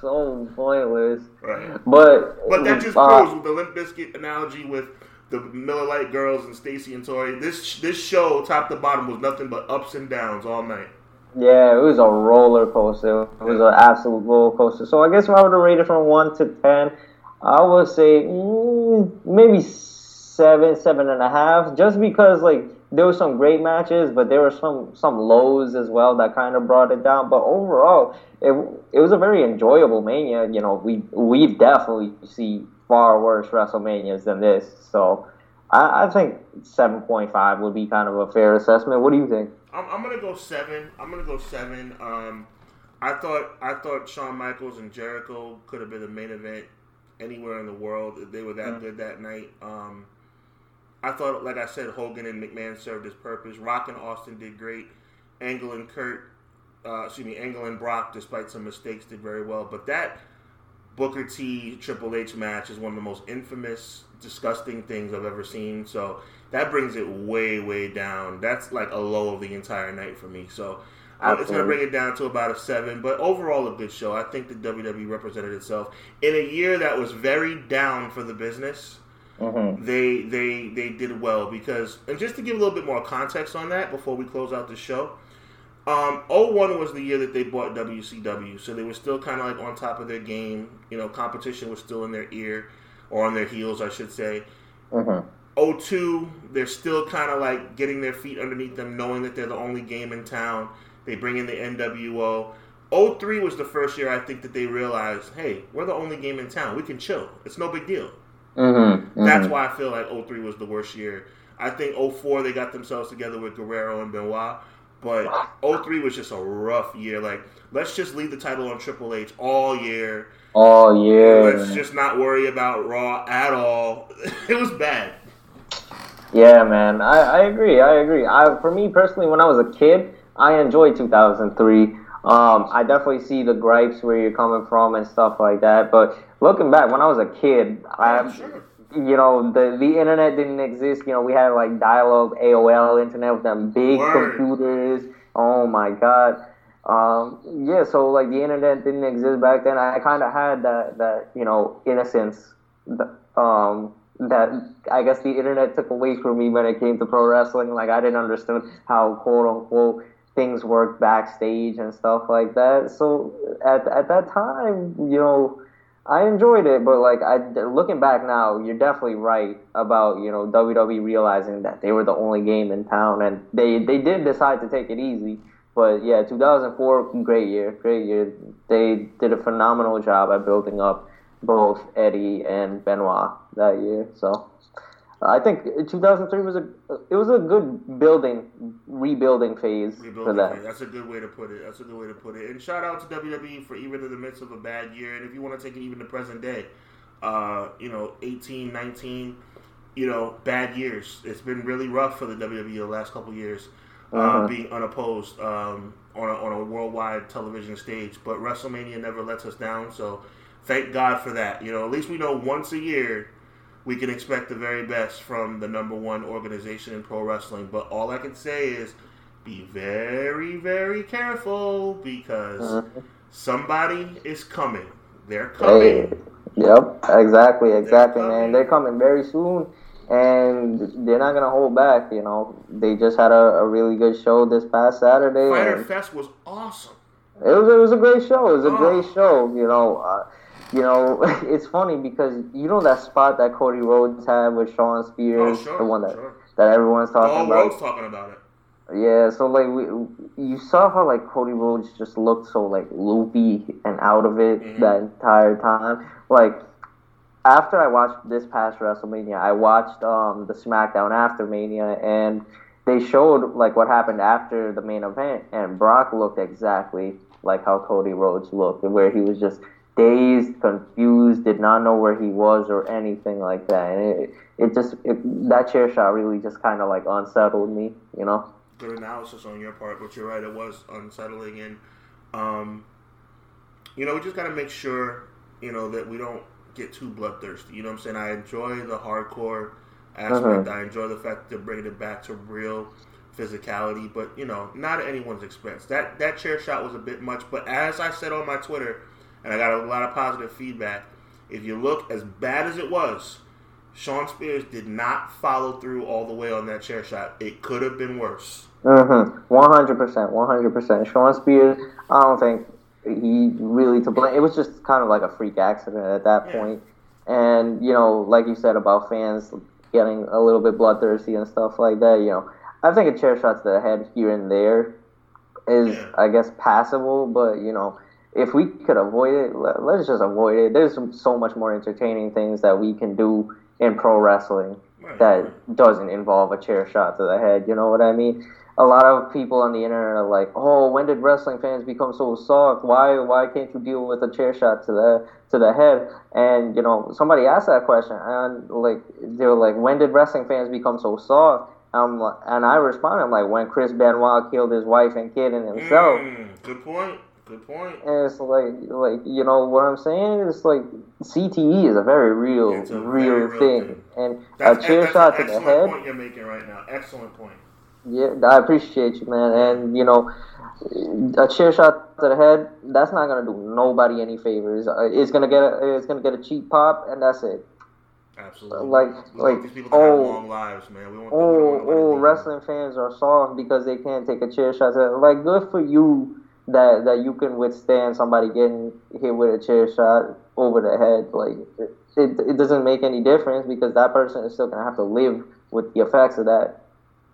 So pointless. Right. But But that just uh, proves with the Limp Bizkit analogy with the Miller Lite Girls and Stacy and Tori. This this show, top to bottom, was nothing but ups and downs all night. Yeah, it was a roller coaster. It was an absolute roller coaster. So I guess if I were to rate it from one to ten, I would say mm, maybe seven, seven and a half. Just because like there were some great matches, but there were some some lows as well that kind of brought it down. But overall, it it was a very enjoyable mania. You know, we we definitely see far worse WrestleManias than this. So I, I think seven point five would be kind of a fair assessment. What do you think? I'm, I'm gonna go seven. I'm gonna go seven. Um, I thought I thought Shawn Michaels and Jericho could have been the main event anywhere in the world. They were that Mm. good that night. Um, I thought, like I said, Hogan and McMahon served his purpose. Rock and Austin did great. Angle and Kurt, uh, excuse me, Angle and Brock, despite some mistakes, did very well. But that Booker T Triple H match is one of the most infamous, disgusting things I've ever seen. So that brings it way, way down. That's like a low of the entire night for me. So uh, it's going to bring it down to about a seven. But overall, a good show. I think the WWE represented itself. In a year that was very down for the business hmm they they they did well because and just to give a little bit more context on that before we close out the show um 01 was the year that they bought WCW so they were still kind of like on top of their game. You know competition was still in their ear or on their heels I should say. Hmm 02 they're still kind of like getting their feet underneath them knowing that they're the only game in town they bring in the NWO 03 was the first year I think that they realized hey we're the only game in town we can chill it's no big deal Mm-hmm. that's why I feel like 03 was the worst year. I think 04 they got themselves together with Guerrero and Benoit, but 03 was just a rough year. Like, let's just leave the title on Triple H all year. All year. Let's just not worry about Raw at all. it was bad. Yeah, man, I, I agree. I agree. I, for me personally, when I was a kid, I enjoyed 2003. Um, I definitely see the gripes where you're coming from and stuff like that. But looking back, when I was a kid, I, sure. you know, the the internet didn't exist. You know, we had like dial-up AOL internet with them big Word. computers. Oh my god. Um, yeah, so like the internet didn't exist back then. I kind of had that that you know innocence. Um, that I guess the internet took away from me when it came to pro wrestling. Like I didn't understand how quote unquote things worked backstage and stuff like that. So at at that time, you know, I enjoyed it, but like I looking back now, you're definitely right about you know WWE realizing that they were the only game in town, and they they did decide to take it easy. But yeah, 2004, great year, great year. They did a phenomenal job at building up both Eddie and Benoit that year. So I think 2003 was a it was a good building rebuilding phase for Rebuilding them. phase. That's a good way to put it. That's a good way to put it. And shout out to WWE for even in the midst of a bad year. And if you want to take it even to present day, uh, you know, 18, 19, you know, bad years. It's been really rough for the WWE the last couple years, uh, Uh-huh. being unopposed um, on, a, on a worldwide television stage. But WrestleMania never lets us down. So thank God for that. You know, at least we know once a year we can expect the very best from the number one organization in pro wrestling. But all I can say is be very, very careful because Mhm. somebody is coming. They're Hey, coming. yep, exactly, exactly, coming. man. They're coming very soon, and they're not gonna hold back. You know, they just had a, a really good show this past Saturday. Fighter Fest was awesome. It was it was a great show. It was a Oh. great show. You know, uh, you know, it's funny because you know that spot that Cody Rhodes had with Shawn Oh, Spears, sure. the one that sure. that everyone's talking whole about. world's talking about it. Yeah, so like we, you saw how like Cody Rhodes just looked so like loopy and out of it Mhm. that entire time. Like after I watched this past WrestleMania, I watched um the SmackDown after Mania and they showed like what happened after the main event and Brock looked exactly like how Cody Rhodes looked, and where he was just dazed, confused, did not know where he was or anything like that. And it, it just it, that chair shot really just kind of like unsettled me, you know. Good analysis on your part, but you're right. It was unsettling, and um, you know, we just got to make sure, you know, that we don't get too bloodthirsty. You know what I'm saying? I enjoy the hardcore aspect. Uh-huh. I enjoy the fact that they're bringing it back to real physicality, but you know, not at anyone's expense. That that chair shot was a bit much, but as I said on my Twitter, and I got a lot of positive feedback. If you look as bad as it was, Shawn Spears did not follow through all the way on that chair shot. It could have been worse. Mm-hmm. One hundred percent. One hundred percent. Shawn Spears. I don't think he really to blame. It was just kind of like a freak accident at that Yeah. point. And you know, like you said about fans getting a little bit bloodthirsty and stuff like that. You know, I think a chair shot to the head here and there is, Yeah. I guess, passable. But you know, if we could avoid it, let, let's just avoid it. There's so much more entertaining things that we can do in pro wrestling Right. that doesn't involve a chair shot to the head. You know what I mean? A lot of people on the internet are like, "Oh, when did wrestling fans become so soft? Why why can't you deal with a chair shot to the to the head?" And you know, somebody asked that question, and like they were like, "When did wrestling fans become so soft?" Um, and I responded, I'm like, "When Chris Benoit killed his wife and kid and himself." Mm, good point. Good point. And it's like, like you know what I'm saying? It's like CTE is a very real, It's a real, very real thing. thing. and That's, a chair that's shot an to the head. point you're making right now. Excellent point. Yeah, I appreciate you, man. And you know, a chair shot to the head, that's not gonna do nobody any favors. Uh, It's gonna get a, it's gonna get a cheap pop, and that's it. Absolutely. Like- we like, these oh, have long lives, man. We want Oh, oh, wrestling fans are soft because they can't take a chair shot. To the, like, good for you that that you can withstand somebody getting hit with a chair shot over the head. Like, it, it, doesn't make any difference because that person is still gonna have to live with the effects of that.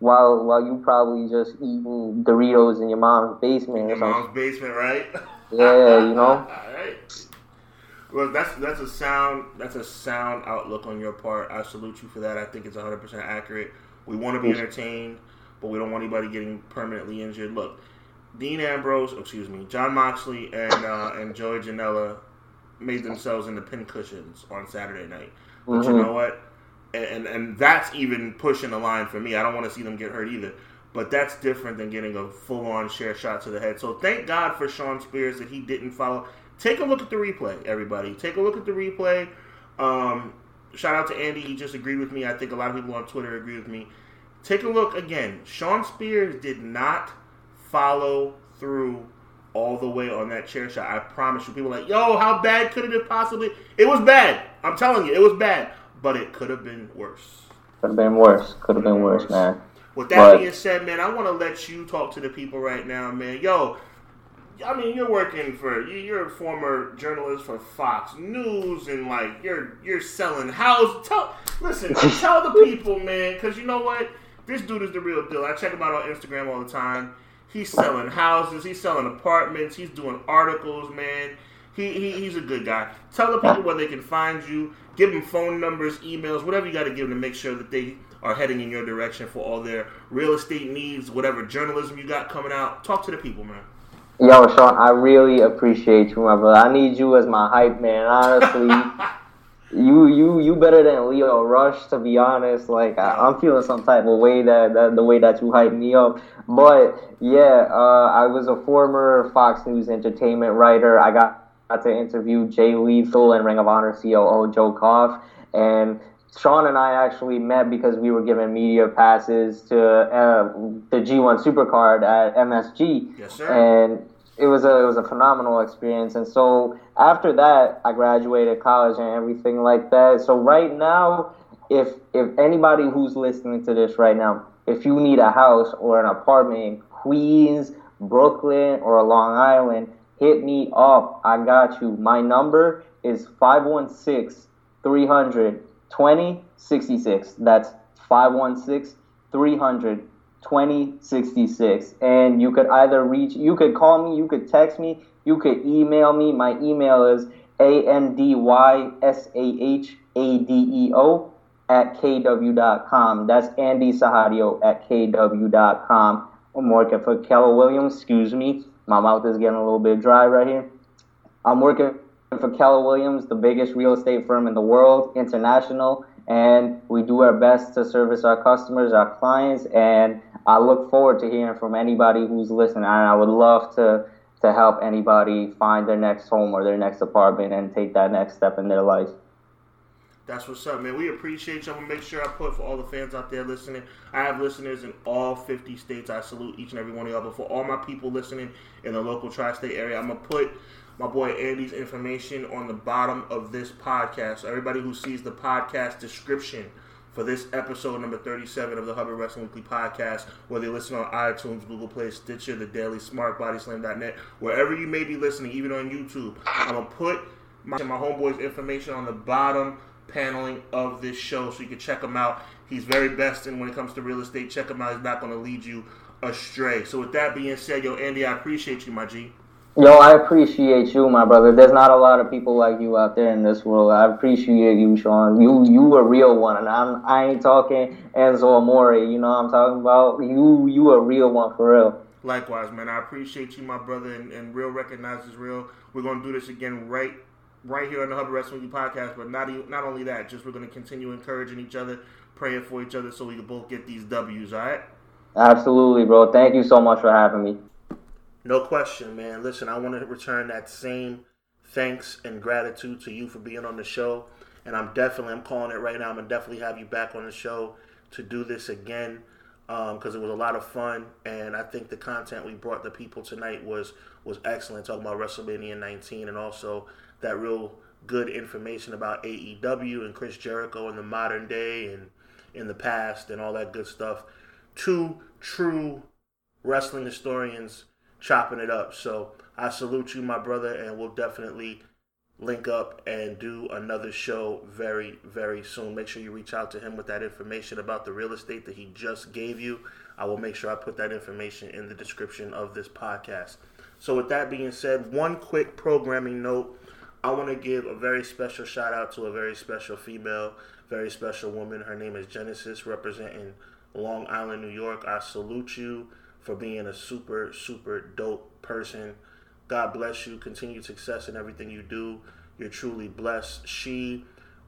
While while you probably just eating Doritos in your mom's basement Your mom's basement, right? Yeah, you know. Alright. Well, that's that's a sound that's a sound outlook on your part. I salute you for that. I think it's 100 percent accurate. We want to be entertained, but we don't want anybody getting permanently injured. Look, Dean Ambrose, excuse me, Jon Moxley and uh, and Joey Janela made themselves into pin cushions on Saturday night. But you Mhm. know what? and and that's even pushing the line for me. I don't want to see them get hurt either. But that's different than getting a full on share shot to the head. So thank God for Shawn Spears that he didn't follow. Take a look at the replay, everybody. Take a look at the replay. Um, shout out to Andy. He just agreed with me. I think a lot of people on Twitter agree with me. Take a look again. Shawn Spears did not follow through all the way on that chair shot. I promise you. People like, yo, how bad could it have possibly? It was bad. I'm telling you, it was bad. But it could have been worse. Could have been worse. Could have been worse, man. With that but, being said, man, I want to let you talk to the people right now, man. Yo, I mean, you're working for you're a former journalist for Fox News, and like you're you're selling houses. Tell listen, tell the people, man, because you know what, this dude is the real deal. I check him out on Instagram all the time. He's selling houses, he's selling apartments, he's doing articles, man. He, he he's a good guy. Tell the people where they can find you. Give them phone numbers, emails, whatever you got to give them to make sure that they are heading in your direction for all their real estate needs, whatever journalism you got coming out. Talk to the people, man. Yo, Sean, I really appreciate you, my brother. I need you as my hype man. Honestly, you you you better than Leo Rush, to be honest. Like I, am feeling some type of way that, that the way that you hype me up. But yeah, uh, I was a former Fox News entertainment writer. I got, got to interview Jay Lethal and Ring of Honor COO Joe Koff, and Sean and I actually met because we were given media passes to uh, the G1 Supercard at MSG. Yes, sir. And it was a it was a phenomenal experience. And so after that, I graduated college and everything like that. So right now, if if anybody who's listening to this right now, if you need a house or an apartment in Queens, Brooklyn, or Long Island, hit me up. I got you. My number is 516 300 2066. That's 516 300 2066. And you could either reach, you could call me, you could text me, you could email me. My email is A N D Y S A H A D E O at kw.com. That's Andy Sahadeo at kw.com. I'm working for Keller Williams. Excuse me. My mouth is getting a little bit dry right here. I'm working for Keller Williams, the biggest real estate firm in the world, international, and we do our best to service our customers, our clients, and I look forward to hearing from anybody who's listening. And I would love to to help anybody find their next home or their next apartment and take that next step in their life. That's what's up, man. We appreciate you. I'm gonna make sure I put for all the fans out there listening. I have listeners in all 50 states. I salute each and every one of y'all. But for all my people listening in the local tri-state area, I'm gonna put my boy Andy's information on the bottom of this podcast. So everybody who sees the podcast description for this episode number 37 of the Hubbard Wrestling Weekly podcast, whether you listen on iTunes, Google Play, Stitcher, the Daily Smark, BodySlam.net, wherever you may be listening, even on YouTube, I'm going to put my, my homeboy's information on the bottom paneling of this show so you can check him out. He's very best in when it comes to real estate. Check him out. He's not going to lead you astray. So with that being said, yo, Andy, I appreciate you, my G. Yo, I appreciate you, my brother. There's not a lot of people like you out there in this world. I appreciate you, Sean. You you a real one, and I'm I ain't talking Enzo Amore. You know what I'm talking about? You you a real one for real. Likewise, man. I appreciate you, my brother, and, and real recognizes real. We're gonna do this again right right here on the Hubbard Wrestling podcast. But not not only that, just we're gonna continue encouraging each other, praying for each other, so we can both get these W's. All right. Absolutely, bro. Thank you so much for having me. No question, man. Listen, I want to return that same thanks and gratitude to you for being on the show. And I'm definitely, I'm calling it right now. I'm gonna definitely have you back on the show to do this again because um, it was a lot of fun. And I think the content we brought the people tonight was was excellent. Talking about WrestleMania 19 and also that real good information about AEW and Chris Jericho in the modern day and in the past and all that good stuff. Two true wrestling historians chopping it up. So I salute you, my brother, and we'll definitely link up and do another show very, very soon. Make sure you reach out to him with that information about the real estate that he just gave you. I will make sure I put that information in the description of this podcast. So, with that being said, one quick programming note. I want to give a very special shout out to a very special female, very special woman. Her name is Genesis, representing Long Island, New York. I salute you for being a super, super dope person. God bless you. Continued success in everything you do. You're truly blessed. She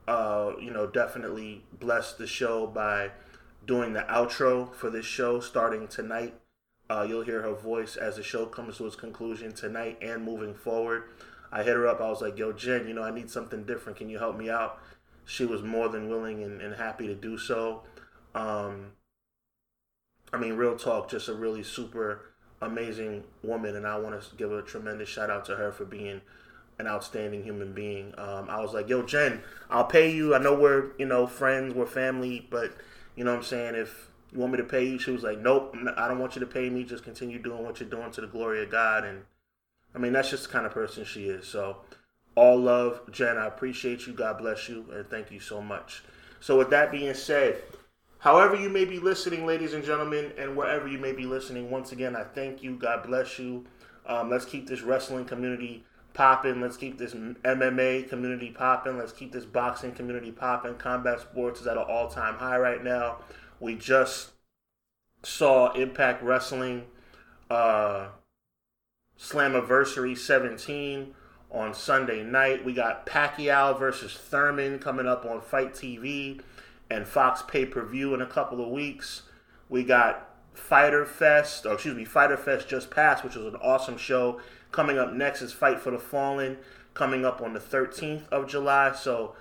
uh, you know, definitely blessed the show by doing the outro for this show starting tonight. Uh, you'll hear her voice as the show comes to its conclusion tonight and moving forward. I hit her up. I was like, yo, Jen, you know, I need something different. Can you help me out? She was more than willing and, and happy to do so. Um, I mean, real talk, just a really super amazing woman. And I want to give a tremendous shout out to her for being an outstanding human being. Um, I was like, yo, Jen, I'll pay you. I know we're, you know, friends, we're family, but, you know what I'm saying? If you want me to pay you? She was like, nope, I don't want you to pay me. Just continue doing what you're doing to the glory of God. And I mean, that's just the kind of person she is. So, all love, Jen. I appreciate you. God bless you. And thank you so much. So, with that being said, however you may be listening, ladies and gentlemen, and wherever you may be listening, once again, I thank you. God bless you. Um, let's keep this wrestling community popping. Let's keep this MMA community popping. Let's keep this boxing community popping. Combat sports is at an all time high right now. We just saw Impact Wrestling uh, Slammiversary 17 on Sunday night. We got Pacquiao versus Thurman coming up on FITE TV and Fox Pay Per View in a couple of weeks. We got Fighter Fest, or excuse me, Fighter Fest just passed, which was an awesome show. Coming up next is Fight for the Fallen, coming up on the 13th of July. So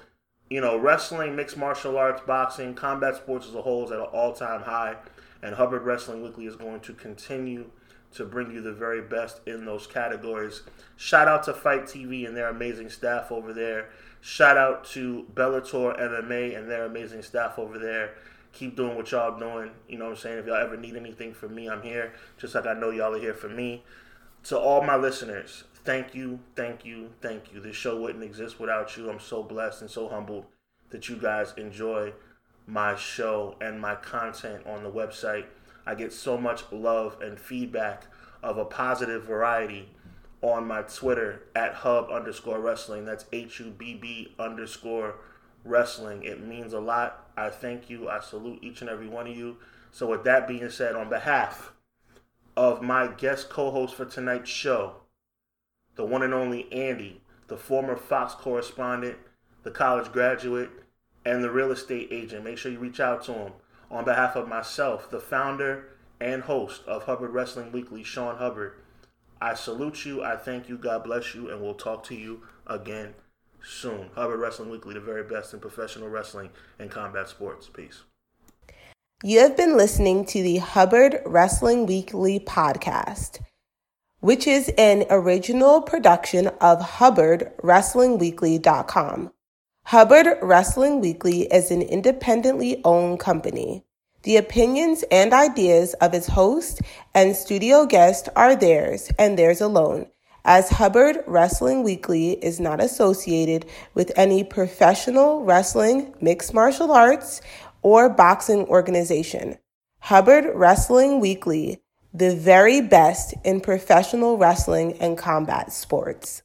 you know, wrestling, mixed martial arts, boxing, combat sports as a whole is at an all time high. And Hubbard Wrestling Weekly is going to continue to bring you the very best in those categories. Shout out to FITE TV and their amazing staff over there. Shout out to Bellator MMA and their amazing staff over there. Keep doing what y'all doing. You know what I'm saying? If y'all ever need anything from me, I'm here. Just like I know y'all are here for me. To all my listeners, thank you, thank you, thank you. This show wouldn't exist without you. I'm so blessed and so humbled that you guys enjoy my show and my content on the website. I get so much love and feedback of a positive variety on my Twitter at hub underscore wrestling. That's H U B B underscore wrestling. It means a lot. I thank you. I salute each and every one of you. So, with that being said, on behalf of my guest co host for tonight's show, the one and only Andy, the former Fox correspondent, the college graduate, and the real estate agent. Make sure you reach out to him. On behalf of myself, the founder and host of Hubbard Wrestling Weekly, Sean Hubbard, I salute you, I thank you, God bless you, and we'll talk to you again soon. Hubbard Wrestling Weekly, the very best in professional wrestling and combat sports. Peace. You have been listening to the Hubbard Wrestling Weekly podcast which is an original production of HubbardWrestlingWeekly.com. Hubbard Wrestling Weekly is an independently owned company. The opinions and ideas of its host and studio guest are theirs and theirs alone, as Hubbard Wrestling Weekly is not associated with any professional wrestling, mixed martial arts, or boxing organization. Hubbard Wrestling Weekly the very best in professional wrestling and combat sports.